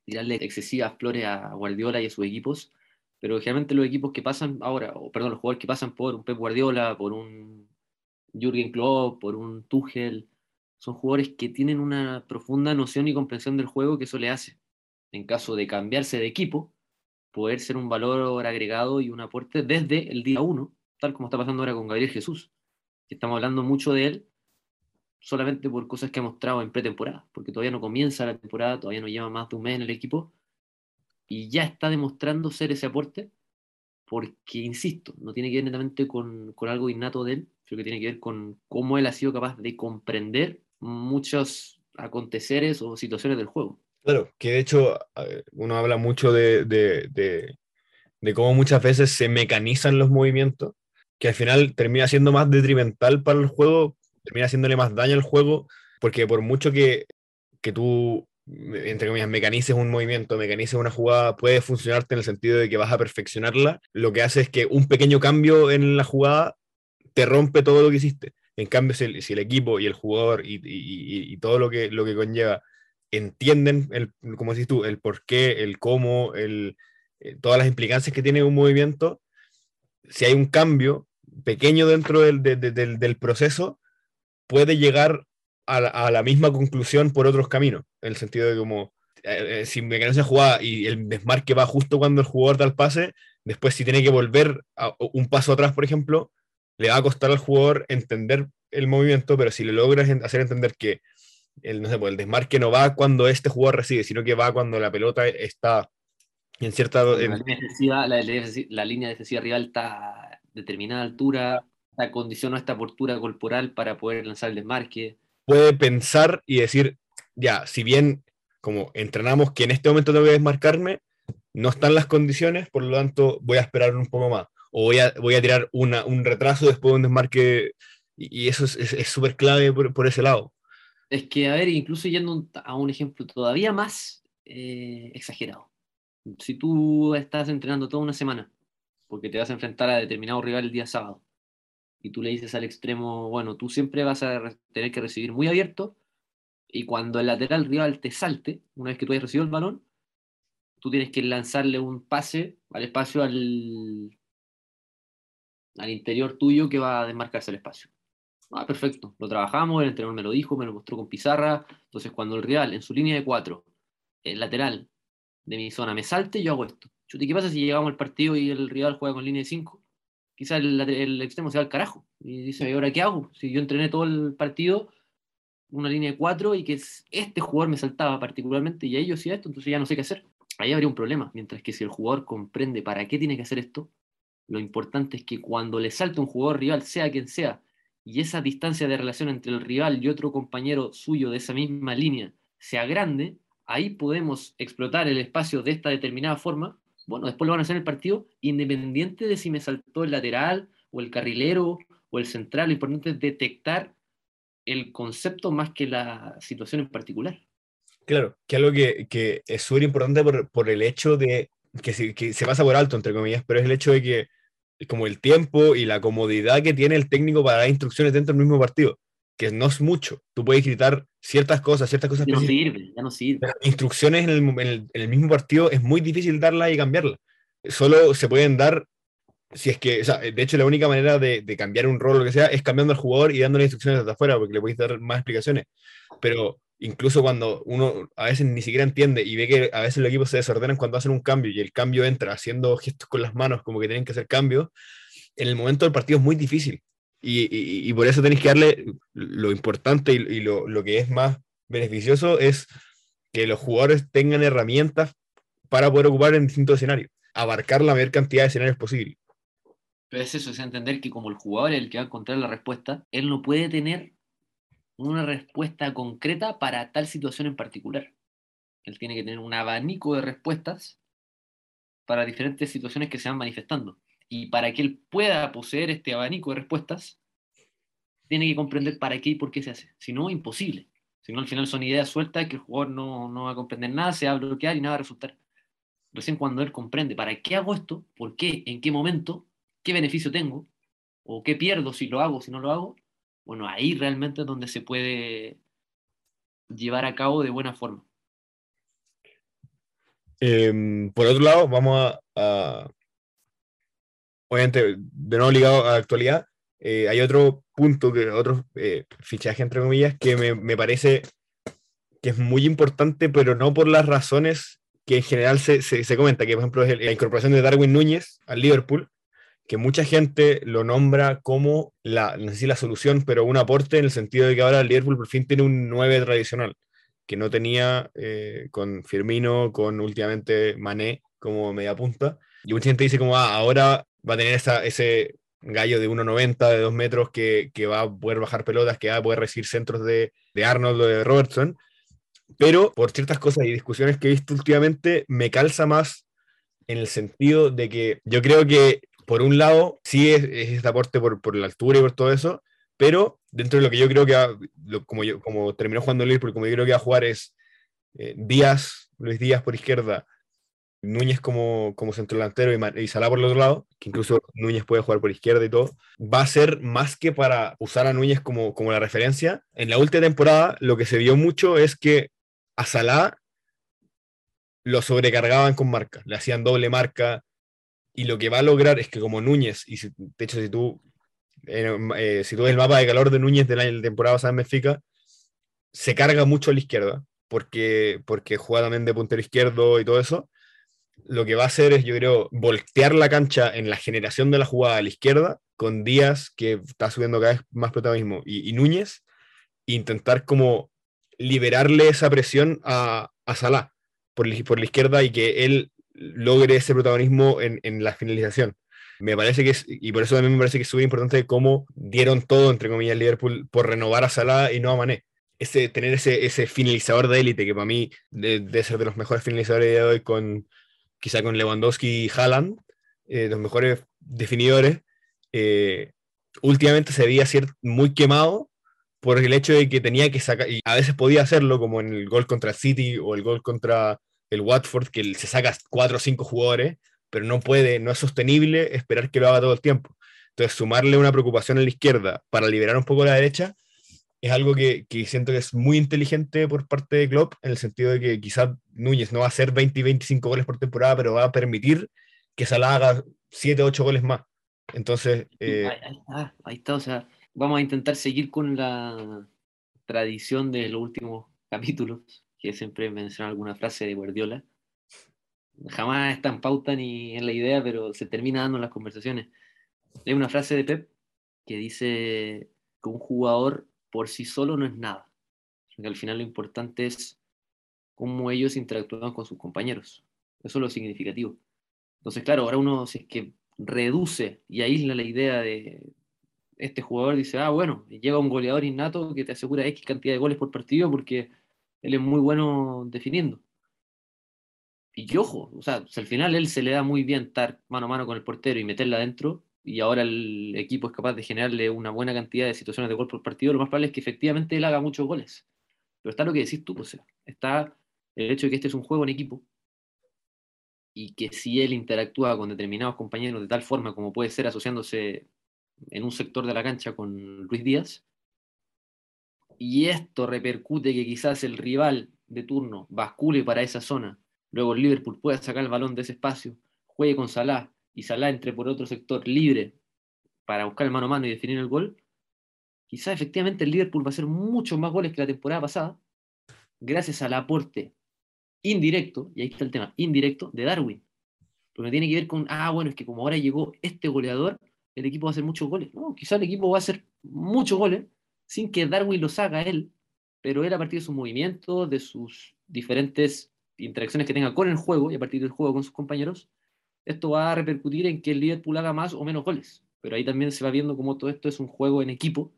Speaker 3: tirarle excesivas flores a Guardiola y a sus equipos, pero generalmente los equipos que pasan ahora, o perdón, los jugadores que pasan por un Pep Guardiola, por un Jürgen Klopp, por un Tuchel, son jugadores que tienen una profunda noción y comprensión del juego que eso le hace, en caso de cambiarse de equipo, poder ser un valor agregado y un aporte desde el día uno, tal como está pasando ahora con Gabriel Jesús, estamos hablando mucho de él, solamente por cosas que ha mostrado en pretemporada, porque todavía no comienza la temporada, todavía no lleva más de un mes en el equipo, y ya está demostrando ser ese aporte, porque, insisto, no tiene que ver netamente con, con algo innato de él, Creo que tiene que ver con cómo él ha sido capaz de comprender muchos aconteceres o situaciones del juego.
Speaker 2: Claro, que de hecho uno habla mucho de, de, de, cómo muchas veces se mecanizan los movimientos, que al final termina siendo más detrimental para el juego, termina haciéndole más daño al juego, porque por mucho que, que tú, entre comillas, mecanices un movimiento, mecanices una jugada, puede funcionarte en el sentido de que vas a perfeccionarla, lo que hace es que un pequeño cambio en la jugada te rompe todo lo que hiciste. En cambio, si el, equipo y el jugador y, y, y, todo lo que, lo que conlleva entienden, el, como decís tú, el por qué, el cómo, el, eh, todas las implicancias que tiene un movimiento, si hay un cambio pequeño dentro del, del, del proceso, puede llegar a la, a la, misma conclusión por otros caminos, en el sentido de como, eh, eh, si me esa jugada y el desmarque va justo cuando el jugador da el pase, después si tiene que volver un paso atrás, por ejemplo, le va a costar al jugador entender el movimiento, pero si le logras hacer entender que el, no sé, pues el desmarque no va cuando este jugador recibe, sino que va cuando la pelota está en cierta...
Speaker 3: La, línea defensiva, la, la, línea defensiva rival está a determinada altura, condiciona esta postura corporal para poder lanzar el desmarque.
Speaker 2: Puede pensar y decir, ya, si bien como entrenamos que en este momento tengo que desmarcarme, no están las condiciones, por lo tanto voy a esperar un poco más. O voy a, voy a tirar una, un retraso después de un desmarque. Y, eso es súper es, clave por, por, ese lado.
Speaker 3: Es que, a ver, incluso yendo a un ejemplo todavía más eh, exagerado. Si tú estás entrenando toda una semana, porque te vas a enfrentar a determinado rival el día sábado, y tú le dices al extremo, bueno, tú siempre vas a tener que recibir muy abierto, y cuando el lateral rival te salte, una vez que tú hayas recibido el balón, tú tienes que lanzarle un pase al espacio al, al interior tuyo que va a desmarcarse el espacio. Ah, perfecto, lo trabajamos, el entrenador me lo dijo, me lo mostró con pizarra. Entonces, cuando el rival en su línea de cuatro, el lateral de mi zona, me salte, yo hago esto. ¿qué pasa si llegamos al partido y el rival juega con línea de cinco? Quizás el, extremo se va al carajo y dice, ¿y ahora qué hago? Si yo entrené todo el partido, una línea de cuatro y que este jugador me saltaba particularmente y a ellos hacía esto, entonces ya no sé qué hacer. Ahí habría un problema. Mientras que si el jugador comprende para qué tiene que hacer esto, lo importante es que cuando le salte un jugador rival, sea quien sea, y esa distancia de relación entre el rival y otro compañero suyo de esa misma línea sea grande, ahí podemos explotar el espacio de esta determinada forma. Bueno, después lo van a hacer en el partido, independiente de si me saltó el lateral o el carrilero o el central. Lo importante es detectar el concepto más que la situación en particular.
Speaker 2: Claro, que algo que, que es súper importante por, por, el hecho de que se, que se pasa por alto, entre comillas, pero es el hecho de que como el tiempo y la comodidad que tiene el técnico para dar instrucciones dentro del mismo partido, que no es mucho. Tú puedes gritar ciertas cosas, ciertas cosas.
Speaker 3: Ya no sirve, ya no sirve.
Speaker 2: instrucciones en el, en, el, mismo partido es muy difícil darlas y cambiarlas. Solo se pueden dar si es que, o sea, de hecho, la única manera de, de, cambiar un rol o lo que sea es cambiando al jugador y dándole instrucciones desde afuera, porque le podéis dar más explicaciones. Pero incluso cuando uno a veces ni siquiera entiende y ve que a veces los equipos se desordenan cuando hacen un cambio y el cambio entra haciendo gestos con las manos como que tienen que hacer cambios, en el momento del partido es muy difícil. Y, por eso tenéis que darle lo importante y, y lo, lo, que es más beneficioso es que los jugadores tengan herramientas para poder ocupar en distintos escenarios, abarcar la mayor cantidad de escenarios posible.
Speaker 3: Pero es eso, es entender que como el jugador es el que va a encontrar la respuesta, él no puede tener una respuesta concreta para tal situación en particular. Él tiene que tener un abanico de respuestas para diferentes situaciones que se van manifestando. Y para que él pueda poseer este abanico de respuestas, tiene que comprender para qué y por qué se hace. Si no, imposible. Si no, al final son ideas sueltas que el jugador no, no va a comprender nada, se va a bloquear y nada va a resultar. Recién cuando él comprende para qué hago esto, por qué, en qué momento, qué beneficio tengo, o qué pierdo si lo hago, si no lo hago, bueno, ahí realmente es donde se puede llevar a cabo de buena forma.
Speaker 2: Eh, por otro lado, vamos a, obviamente, de nuevo ligado a la actualidad, eh, hay otro punto, que otro eh, fichaje, entre comillas, que me, me, parece que es muy importante, pero no por las razones que en general se, se, se comenta, que por ejemplo es la incorporación de Darwin Núñez al Liverpool, que mucha gente lo nombra como la, no sé si la solución, pero un aporte en el sentido de que ahora el Liverpool por fin tiene un 9 tradicional, que no tenía eh, con Firmino, con últimamente Mané como media punta. Y mucha gente dice como, ah, ahora va a tener esa, ese, gallo de 1,90, de 2 metros, que, que, va a poder bajar pelotas, que va a poder recibir centros de, de Arnold o de Robertson. Pero por ciertas cosas y discusiones que he visto últimamente, me calza más en el sentido de que yo creo que, por un lado, sí es, es este aporte por, por, la altura y por todo eso, pero dentro de lo que yo creo que, lo, como, yo, como terminó jugando Liverpool, como yo creo que va a jugar es eh, Díaz, Luis Díaz por izquierda, Núñez como, como centro delantero y, y Salah por el otro lado, que incluso Núñez puede jugar por izquierda y todo, va a ser más que para usar a Núñez como, como la referencia. En la última temporada lo que se vio mucho es que a Salah lo sobrecargaban con marca, le hacían doble marca, y lo que va a lograr es que como Núñez, y si, de hecho si tú, eh, si tú ves el mapa de calor de Núñez de la temporada pasada en Benfica, se carga mucho a la izquierda, porque, porque juega también de puntero izquierdo y todo eso, lo que va a hacer es, yo creo, voltear la cancha en la generación de la jugada a la izquierda, con Díaz, que está subiendo cada vez más protagonismo, y, y Núñez, e intentar como liberarle esa presión a, a Salah por, por, la izquierda y que él logre ese protagonismo en, en, la finalización. Me parece que es, y por eso también me parece que es súper importante cómo dieron todo, entre comillas, Liverpool por renovar a Salah y no a Mané. Ese, tener ese, ese finalizador de élite, que para mí debe de ser de los mejores finalizadores de hoy, con, quizá con Lewandowski y Haaland, eh, los mejores definidores, eh, últimamente se veía muy quemado por el hecho de que tenía que sacar, y a veces podía hacerlo, como en el gol contra City o el gol contra el Watford, que se saca cuatro o cinco jugadores, pero no puede, no es sostenible esperar que lo haga todo el tiempo. Entonces, sumarle una preocupación a la izquierda para liberar un poco la derecha es algo que, que, siento que es muy inteligente por parte de Klopp, en el sentido de que quizás Núñez no va a hacer 20 y 25 goles por temporada, pero va a permitir que Salah haga 7 o 8 goles más. Entonces... Eh...
Speaker 3: Ahí, ahí, está, ahí está, o sea, vamos a intentar seguir con la tradición de los últimos capítulos, que siempre menciona alguna frase de Guardiola. Jamás está en pauta ni en la idea, pero se termina dando en las conversaciones. Hay una frase de Pep que dice que un jugador por sí solo no es nada. Porque al final lo importante es cómo ellos interactúan con sus compañeros. Eso es lo significativo. Entonces, claro, ahora uno si es que reduce y aísla la idea de este jugador, dice, ah, bueno, llega un goleador innato que te asegura X cantidad de goles por partido porque él es muy bueno definiendo. Y ojo, o sea, al final él se le da muy bien estar mano a mano con el portero y meterla adentro, y ahora el equipo es capaz de generarle una buena cantidad de situaciones de gol por partido, lo más probable es que efectivamente él haga muchos goles. Pero está lo que decís tú, o sea, está el hecho de que este es un juego en equipo y que si él interactúa con determinados compañeros de tal forma como puede ser asociándose en un sector de la cancha con Luis Díaz, y esto repercute que quizás el rival de turno bascule para esa zona, luego el Liverpool pueda sacar el balón de ese espacio, juegue con Salah, y Salah entre por otro sector libre para buscar el mano a mano y definir el gol, quizás efectivamente el Liverpool va a hacer muchos más goles que la temporada pasada, gracias al aporte indirecto, y ahí está el tema, indirecto, de Darwin. Porque tiene que ver con, ah, bueno, es que como ahora llegó este goleador, el equipo va a hacer muchos goles. No, quizás el equipo va a hacer muchos goles sin que Darwin los haga él, pero él a partir de sus movimientos, de sus diferentes interacciones que tenga con el juego y a partir del juego con sus compañeros, esto va a repercutir en que el Liverpool haga más o menos goles. Pero ahí también se va viendo cómo todo esto es un juego en equipo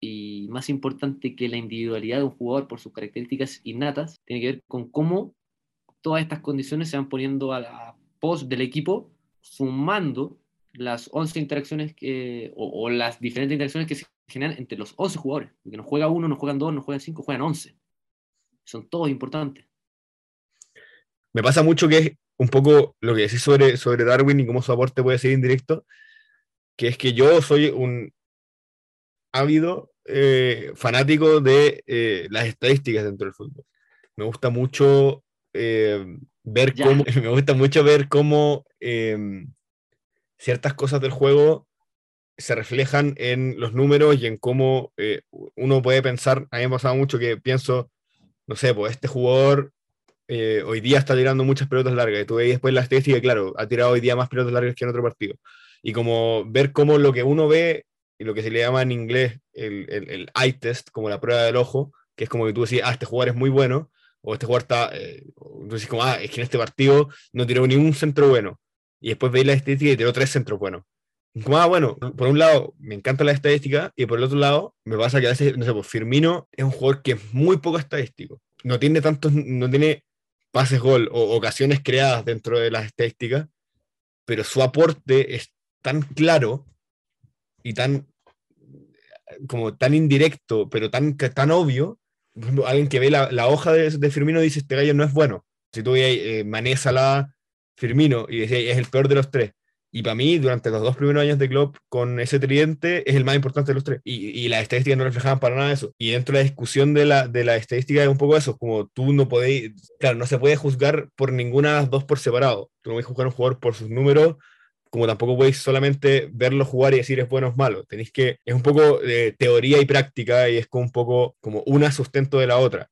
Speaker 3: y más importante que la individualidad de un jugador por sus características innatas, tiene que ver con cómo todas estas condiciones se van poniendo a la pos del equipo, sumando las 11 interacciones o, o, las diferentes interacciones que se generan entre los 11 jugadores. Porque no juega uno, no juegan dos, no juegan cinco, juegan 11. Son todos importantes.
Speaker 2: Me pasa mucho que un poco lo que decís sobre, sobre Darwin y cómo su aporte puede ser indirecto, que es que yo soy un ávido eh, fanático de eh, las estadísticas dentro del fútbol. Me gusta mucho eh, ver ya. cómo, me gusta mucho ver cómo em, ciertas cosas del juego se reflejan en los números y en cómo eh, uno puede pensar, a mí me ha pasado mucho que pienso, no sé, pues este jugador eh, hoy día está tirando muchas pelotas largas. Y tú veis después la estadística claro, ha tirado hoy día más pelotas largas que en otro partido. Y como ver cómo lo que uno ve, y lo que se le llama en inglés el, el, el eye test, como la prueba del ojo, que es como que tú decís, ah, este jugador es muy bueno, o este jugador está, eh, como, ah, es que en este partido no tiró ningún centro bueno. Y después veis la estadística y tiró tres centros buenos. Ah, bueno, por un lado me encanta la estadística y por el otro lado me pasa que a veces, no sé, pues Firmino es un jugador que es muy poco estadístico. No tiene tantos, no tiene pases gol o ocasiones creadas dentro de las estadísticas, pero su aporte es tan claro y tan como tan indirecto, pero tan, tan obvio. Por ejemplo, alguien que ve la, hoja de, Firmino dice, este gallo no es bueno. Si tú veis eh, Firmino, y es el peor de los tres. Y para mí, durante los dos primeros años de Klopp, con ese tridente, es el más importante de los tres. Y, y las estadísticas no reflejaban para nada eso. Y dentro de la discusión de la, de la estadística es un poco eso, como tú no podéis, claro, no se puede juzgar por ninguna de las dos por separado. Tú no puedes juzgar a un jugador por sus números, como tampoco podéis solamente verlo jugar y decir es bueno o es malo. Tenéis que, es un poco de teoría y práctica y es como un poco como una sustento de la otra.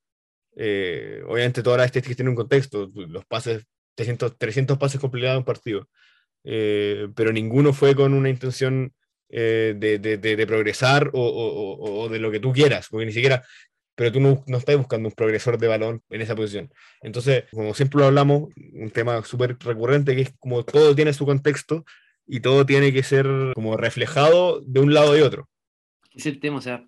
Speaker 2: Eh, obviamente todas las estadísticas tienen un contexto, los pases, 300, 300 pases completados en un partido eh, pero ninguno fue con una intención eh, de, progresar o, de lo que tú quieras, porque ni siquiera, pero tú no, no, estás buscando un progresor de balón en esa posición. Entonces, como siempre lo hablamos, un tema súper recurrente que es como todo tiene su contexto y todo tiene que ser como reflejado de un lado y otro.
Speaker 3: Es el tema, o sea,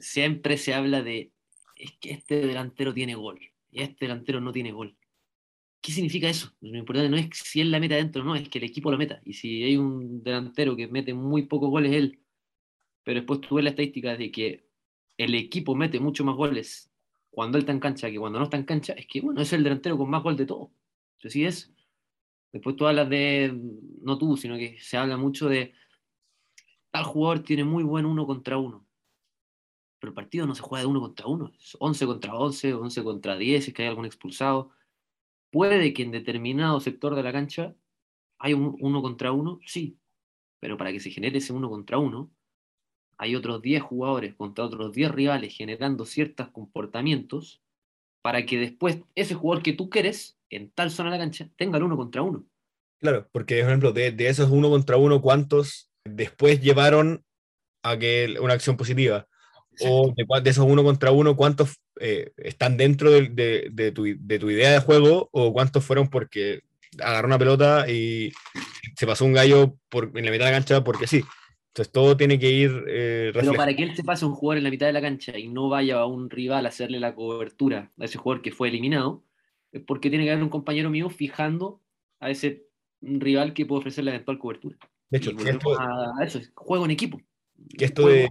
Speaker 3: siempre se habla de, es que este delantero tiene gol y este delantero no tiene gol. ¿Qué significa eso? Lo importante no es si él la meta adentro, no, es que el equipo lo meta. Y si hay un delantero que mete muy pocos goles, él, pero después tuve la estadística de que el equipo mete mucho más goles cuando él está en cancha que cuando no está en cancha, es que, bueno, es el delantero con más gol de todo. Así es. Después tú hablas de, no tú, sino que se habla mucho de tal jugador tiene muy buen uno contra uno. Pero el partido no se juega de uno contra uno, es 11 contra 11, 11 contra 10, es que hay algún expulsado Puede que en determinado sector de la cancha hay un uno contra uno, sí, pero para que se genere ese uno contra uno, hay otros 10 jugadores contra otros 10 rivales generando ciertos comportamientos para que después ese jugador que tú quieres en tal zona de la cancha tenga el uno contra uno.
Speaker 2: Claro, porque, por ejemplo, de, de esos uno contra uno, ¿cuántos después llevaron a que una acción positiva? O de, de, esos uno contra uno, ¿cuántos eh, están dentro de, de, de, tu, de, tu, idea de juego o cuántos fueron porque agarró una pelota y se pasó un gallo por, en la mitad de la cancha porque sí. Entonces todo tiene que ir... Eh,
Speaker 3: Pero para que él se pase un jugador en la mitad de la cancha y no vaya a un rival a hacerle la cobertura a ese jugador que fue eliminado, es porque tiene que haber un compañero mío fijando a ese rival que puede ofrecer la eventual cobertura.
Speaker 2: De hecho,
Speaker 3: esto, a, eso, juego en equipo.
Speaker 2: Que esto de,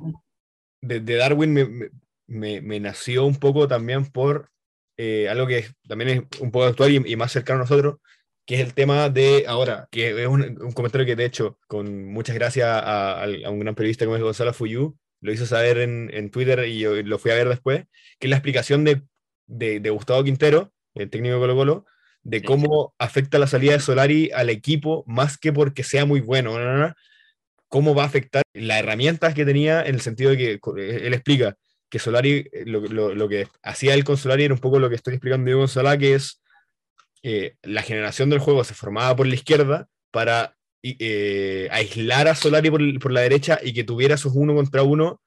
Speaker 2: de, de, Darwin me, me, me, me, nació un poco también por eh, algo que también es un poco actual y, y, más cercano a nosotros, que es el tema de ahora, que es un, un comentario que de hecho, con muchas gracias a, a, a, un gran periodista como es Gonzalo Fuyú, lo hizo saber en, en, Twitter y yo lo fui a ver después, que es la explicación de, de, de Gustavo Quintero, el técnico de Colo Colo, de cómo afecta la salida de Solari al equipo, más que porque sea muy bueno, ¿no? ¿no? cómo va a afectar las herramientas que tenía en el sentido de que él explica que Solari, lo, lo, que hacía él con Solari era un poco lo que estoy explicando yo con Solá, que es eh, la generación del juego se formaba por la izquierda para eh, aislar a Solari por, la derecha y que tuviera sus uno contra uno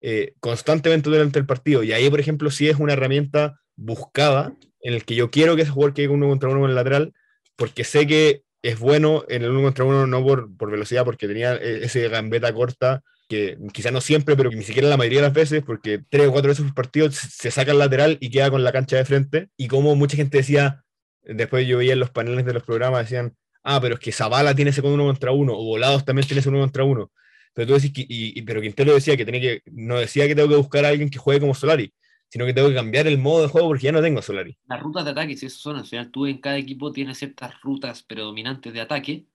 Speaker 2: eh, constantemente durante el partido. Y ahí, por ejemplo, sí es una herramienta buscada en el que yo quiero que ese jugador quede uno contra uno con el lateral, porque sé que es bueno en el uno contra uno, no por, por velocidad, porque tenía ese gambeta corta que quizá no siempre, pero ni siquiera la mayoría de las veces, porque tres o cuatro veces por partido se saca el lateral y queda con la cancha de frente. Y como mucha gente decía, después yo veía en los paneles de los programas, decían, ah, pero es que Zavala tiene ese con uno contra uno, o Volados también tiene ese uno contra uno. Pero tú decís que, y, y, pero Quintero decía que, tenía que, no decía que tengo que buscar a alguien que juegue como Solari, sino que tengo que cambiar el modo de juego porque ya no tengo Solari.
Speaker 3: Las rutas de ataque, si eso son, al final tú en cada equipo tienes ciertas rutas predominantes de ataque,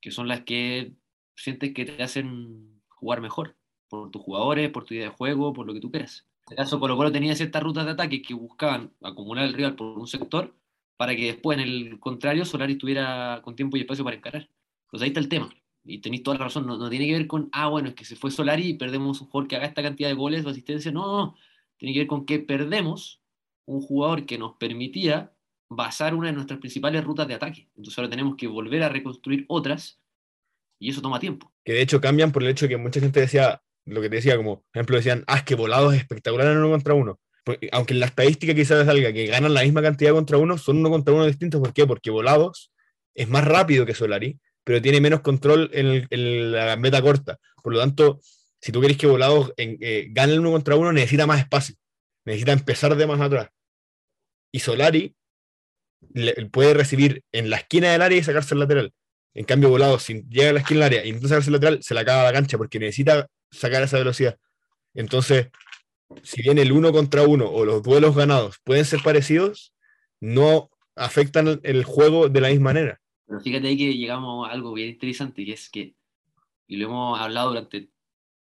Speaker 3: que son las que sientes que te hacen jugar mejor, por tus jugadores, por tu idea de juego, por lo que tú quieras. En este caso, Colo Colo tenía ciertas rutas de ataque que buscaban acumular el rival por un sector para que después, en el contrario, Solari estuviera con tiempo y espacio para encarar. Entonces ahí está el tema. Y tenéis toda la razón, no, no, tiene que ver con, ah, bueno, es que se fue Solari y perdemos un jugador que haga esta cantidad de goles o asistencias. No, no, no. Tiene que ver con que perdemos un jugador que nos permitía basar una de nuestras principales rutas de ataque. Entonces ahora tenemos que volver a reconstruir otras y eso toma tiempo.
Speaker 2: Que de hecho cambian por el hecho que mucha gente decía, lo que te decía, como, ejemplo, decían, ah, es que volados es espectacular en uno contra uno. Porque, aunque en la estadística quizás salga que ganan la misma cantidad contra uno, son uno contra uno distintos. ¿Por qué? Porque volados es más rápido que Solari, pero tiene menos control en, la meta corta. Por lo tanto, si tú quieres que Volados eh, gane el uno contra uno, necesita más espacio, necesita empezar de más atrás. Y Solari puede recibir en la esquina del área y sacarse el lateral. En cambio, volado, si llega a la esquina del área y intenta sacarse el lateral, se le acaba la cancha porque necesita sacar esa velocidad. Entonces, si bien el uno contra uno o los duelos ganados pueden ser parecidos, no afectan el juego de la misma manera.
Speaker 3: Pero fíjate ahí que llegamos a algo bien interesante, que es que, y lo hemos hablado durante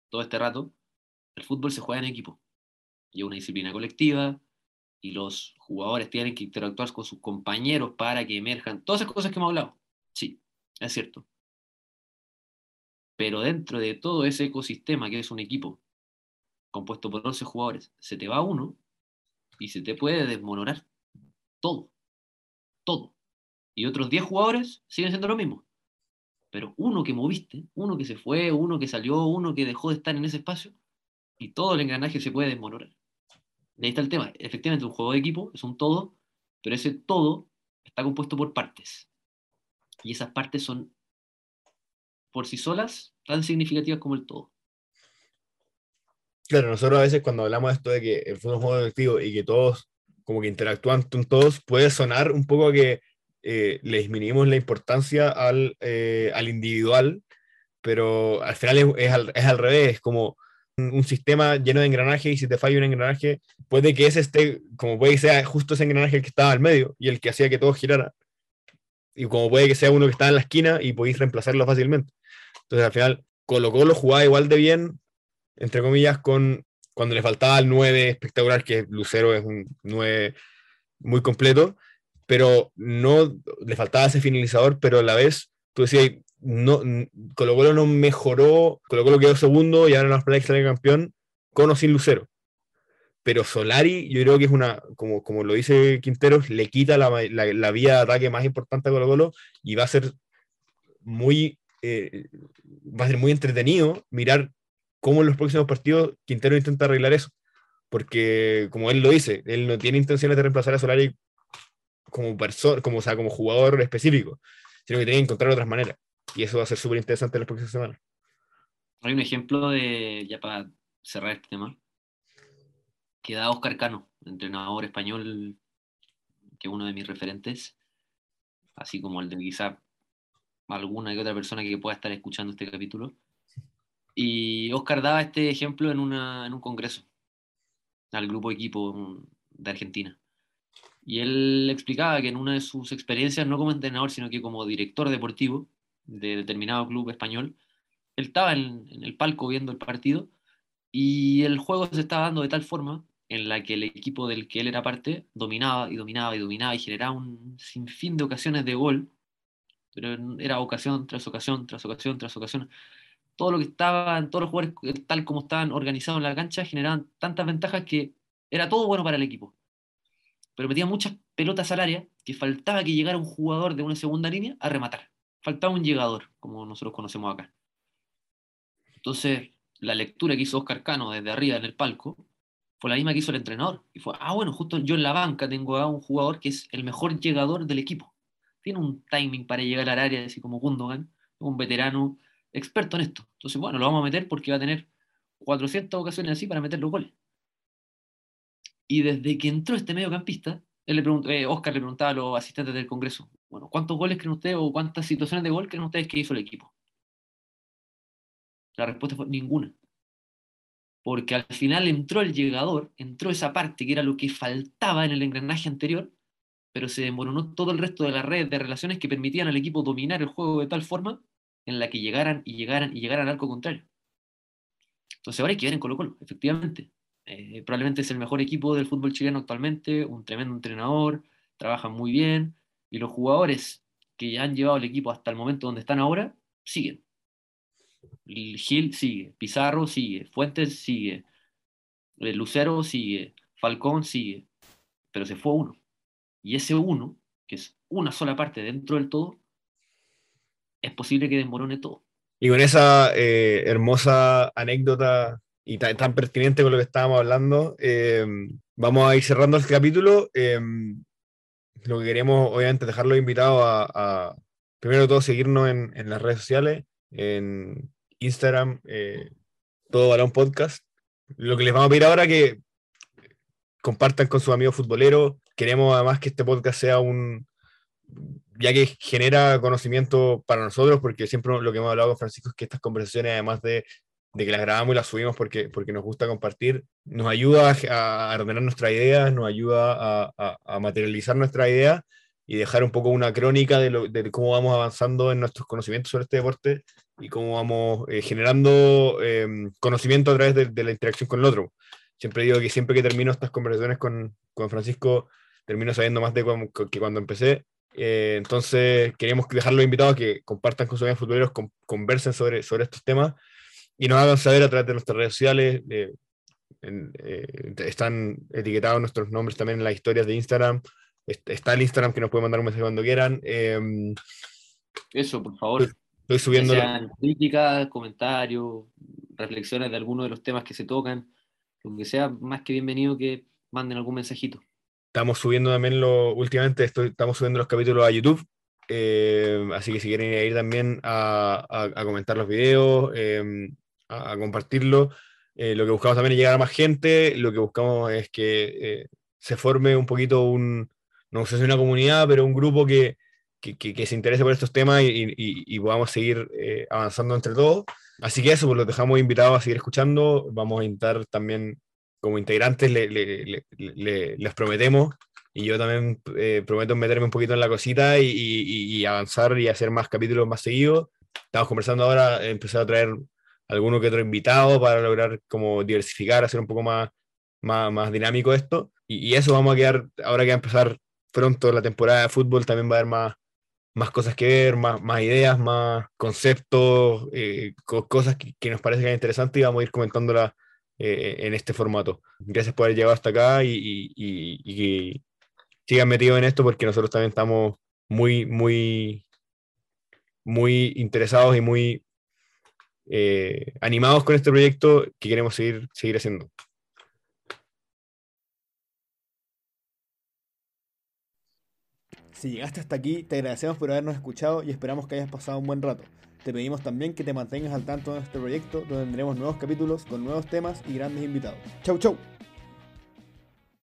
Speaker 3: todo este rato, el fútbol se juega en equipo. Y es una disciplina colectiva, y los jugadores tienen que interactuar con sus compañeros para que emerjan. Todas esas cosas que hemos hablado. Sí, es cierto. Pero dentro de todo ese ecosistema que es un equipo compuesto por 11 jugadores, se te va uno y se te puede desmoronar todo. Todo. Y otros 10 jugadores siguen siendo lo mismo. Pero uno que moviste, uno que se fue, uno que salió, uno que dejó de estar en ese espacio, y todo el engranaje se puede desmoronar ahí está el tema. Efectivamente, un juego de equipo es un todo, pero ese todo está compuesto por partes. Y esas partes son por sí solas tan significativas como el todo.
Speaker 2: Claro, nosotros a veces cuando hablamos de esto de que el fútbol es un juego colectivo y que todos como que interactúan con todos, puede sonar un poco que eh, le disminuimos la importancia al, eh, al individual, pero al final es, es, al, es al revés, como un sistema lleno de engranaje y si te falla un engranaje, puede que ese esté, como puede que sea justo ese engranaje el que estaba al medio y el que hacía que todo girara. Y como puede que sea uno que está en la esquina y podéis reemplazarlo fácilmente. Entonces al final Colo Colo jugaba igual de bien, entre comillas, con cuando le faltaba el 9 espectacular, que Lucero es un 9 muy completo, pero no le faltaba ese finalizador, pero a la vez tú decías, no, Colo Colo no mejoró, Colo Colo quedó segundo y ahora no esperáis que campeón con o sin Lucero. Pero Solari, yo creo que es una, como, como lo dice Quinteros, le quita la, la, vía de ataque más importante a Colo Colo y va a ser muy, eh, va a ser muy entretenido mirar cómo en los próximos partidos Quintero intenta arreglar eso. Porque, como él lo dice, él no tiene intenciones de reemplazar a Solari como, persona, como, o sea, como jugador específico, sino que tiene que encontrar otras maneras. Y eso va a ser súper interesante en las próximas semanas.
Speaker 3: Hay un ejemplo de, ya para cerrar este tema, que da Oscar Cano, entrenador español, que es uno de mis referentes, así como el de quizá alguna que otra persona que pueda estar escuchando este capítulo. Y Oscar daba este ejemplo en, una, en un congreso al grupo equipo de Argentina. Y él explicaba que en una de sus experiencias, no como entrenador, sino que como director deportivo, de determinado club español, él estaba en, el palco viendo el partido y el juego se estaba dando de tal forma en la que el equipo del que él era parte dominaba y dominaba y dominaba y generaba un sinfín de ocasiones de gol, pero era ocasión tras ocasión, tras ocasión, tras ocasión. Todo lo que estaban, todos los jugadores tal como estaban organizados en la cancha generaban tantas ventajas que era todo bueno para el equipo. Pero metía muchas pelotas al área que faltaba que llegara un jugador de una segunda línea a rematar faltaba un llegador, como nosotros conocemos acá. Entonces, la lectura que hizo Oscar Cano desde arriba en el palco fue la misma que hizo el entrenador. Y fue, ah, bueno, justo yo en la banca tengo a un jugador que es el mejor llegador del equipo. Tiene un timing para llegar al área, así como Gundogan, un veterano experto en esto. Entonces, bueno, lo vamos a meter porque va a tener 400 ocasiones así para meter los goles. Y desde que entró este mediocampista, él le preguntó, eh, Oscar le preguntaba a los asistentes del Congreso, bueno, ¿cuántos goles creen ustedes o cuántas situaciones de gol creen ustedes que hizo el equipo? La respuesta fue ninguna. Porque al final entró el llegador, entró esa parte que era lo que faltaba en el engranaje anterior, pero se demoronó todo el resto de la red de relaciones que permitían al equipo dominar el juego de tal forma en la que llegaran y llegaran y llegaran al arco contrario. Entonces ahora hay que ver en Colo Colo, efectivamente. Eh, probablemente es el mejor equipo del fútbol chileno actualmente, un tremendo entrenador, trabajan muy bien, y los jugadores que han llevado el equipo hasta el momento donde están ahora, siguen. Gil sigue, Pizarro sigue, Fuentes sigue, eh, Lucero sigue, Falcón sigue, pero se fue uno. Y ese uno, que es una sola parte dentro del todo, es posible que desmorone todo.
Speaker 2: Y con esa eh, hermosa anécdota y tan, pertinente con lo que estábamos hablando, eh, vamos a ir cerrando el capítulo. Eh, lo que queremos, obviamente, dejarlo invitado a, primero de todo seguirnos en, en las redes sociales, en Instagram, eh, todo balón podcast. Lo que les vamos a pedir ahora que compartan con sus amigos futboleros. Queremos además que este podcast sea un, ya que genera conocimiento para nosotros, porque siempre lo que hemos hablado con Francisco es que estas conversaciones, además de, de que las grabamos y las subimos porque, porque nos gusta compartir, nos ayuda a, ordenar nuestra idea, nos ayuda a, a, materializar nuestra idea y dejar un poco una crónica de, lo, de, cómo vamos avanzando en nuestros conocimientos sobre este deporte y cómo vamos eh, generando eh, conocimiento a través de, de, la interacción con el otro. Siempre digo que siempre que termino estas conversaciones con, con Francisco, termino sabiendo más de cuando, que cuando empecé. Eh, entonces, queremos dejarlos invitados a que compartan con sus amigos futboleros, con, conversen sobre, sobre estos temas y nos hagan saber a través de nuestras redes sociales. Eh, en, eh, están etiquetados nuestros nombres también en las historias de Instagram. Está el Instagram que nos pueden mandar un mensaje cuando quieran. Eh,
Speaker 3: Eso, por favor.
Speaker 2: Estoy, subiendo.
Speaker 3: Sean críticas, comentarios, reflexiones de algunos de los temas que se tocan. Lo que sea, más que bienvenido que manden algún mensajito.
Speaker 2: Estamos subiendo también lo, últimamente, estoy, estamos subiendo los capítulos a YouTube. Eh, así que si quieren ir también a, a, a comentar los videos, eh, a, a, compartirlo, eh, lo que buscamos también es llegar a más gente. Lo que buscamos es que eh, se forme un poquito un, no sé si una comunidad, pero un grupo que, que, que, que se interese por estos temas y, y, y podamos seguir eh, avanzando entre todos. Así que eso, pues los dejamos invitados a seguir escuchando. Vamos a intentar también como integrantes le, le, le, les prometemos, y yo también eh, prometo meterme un poquito en la cosita y, y, avanzar y hacer más capítulos más seguidos. Estamos conversando ahora, empezar a traer alguno que otro invitado para lograr como diversificar, hacer un poco más, más, más dinámico esto. Y, y, eso vamos a quedar, ahora que va a empezar pronto la temporada de fútbol, también va a haber más, más cosas que ver, más, más ideas, más conceptos, eh, cosas que, nos parecen interesantes y vamos a ir comentándolas eh, en este formato. Gracias por haber llegado hasta acá y, y, sigan metidos en esto porque nosotros también estamos muy, muy, muy interesados y muy eh, animados con este proyecto que queremos seguir, seguir haciendo.
Speaker 1: Si llegaste hasta aquí, te agradecemos por habernos escuchado y esperamos que hayas pasado un buen rato. Te pedimos también que te mantengas al tanto de nuestro proyecto, donde tendremos nuevos capítulos con nuevos temas y grandes invitados. ¡Chau, chau!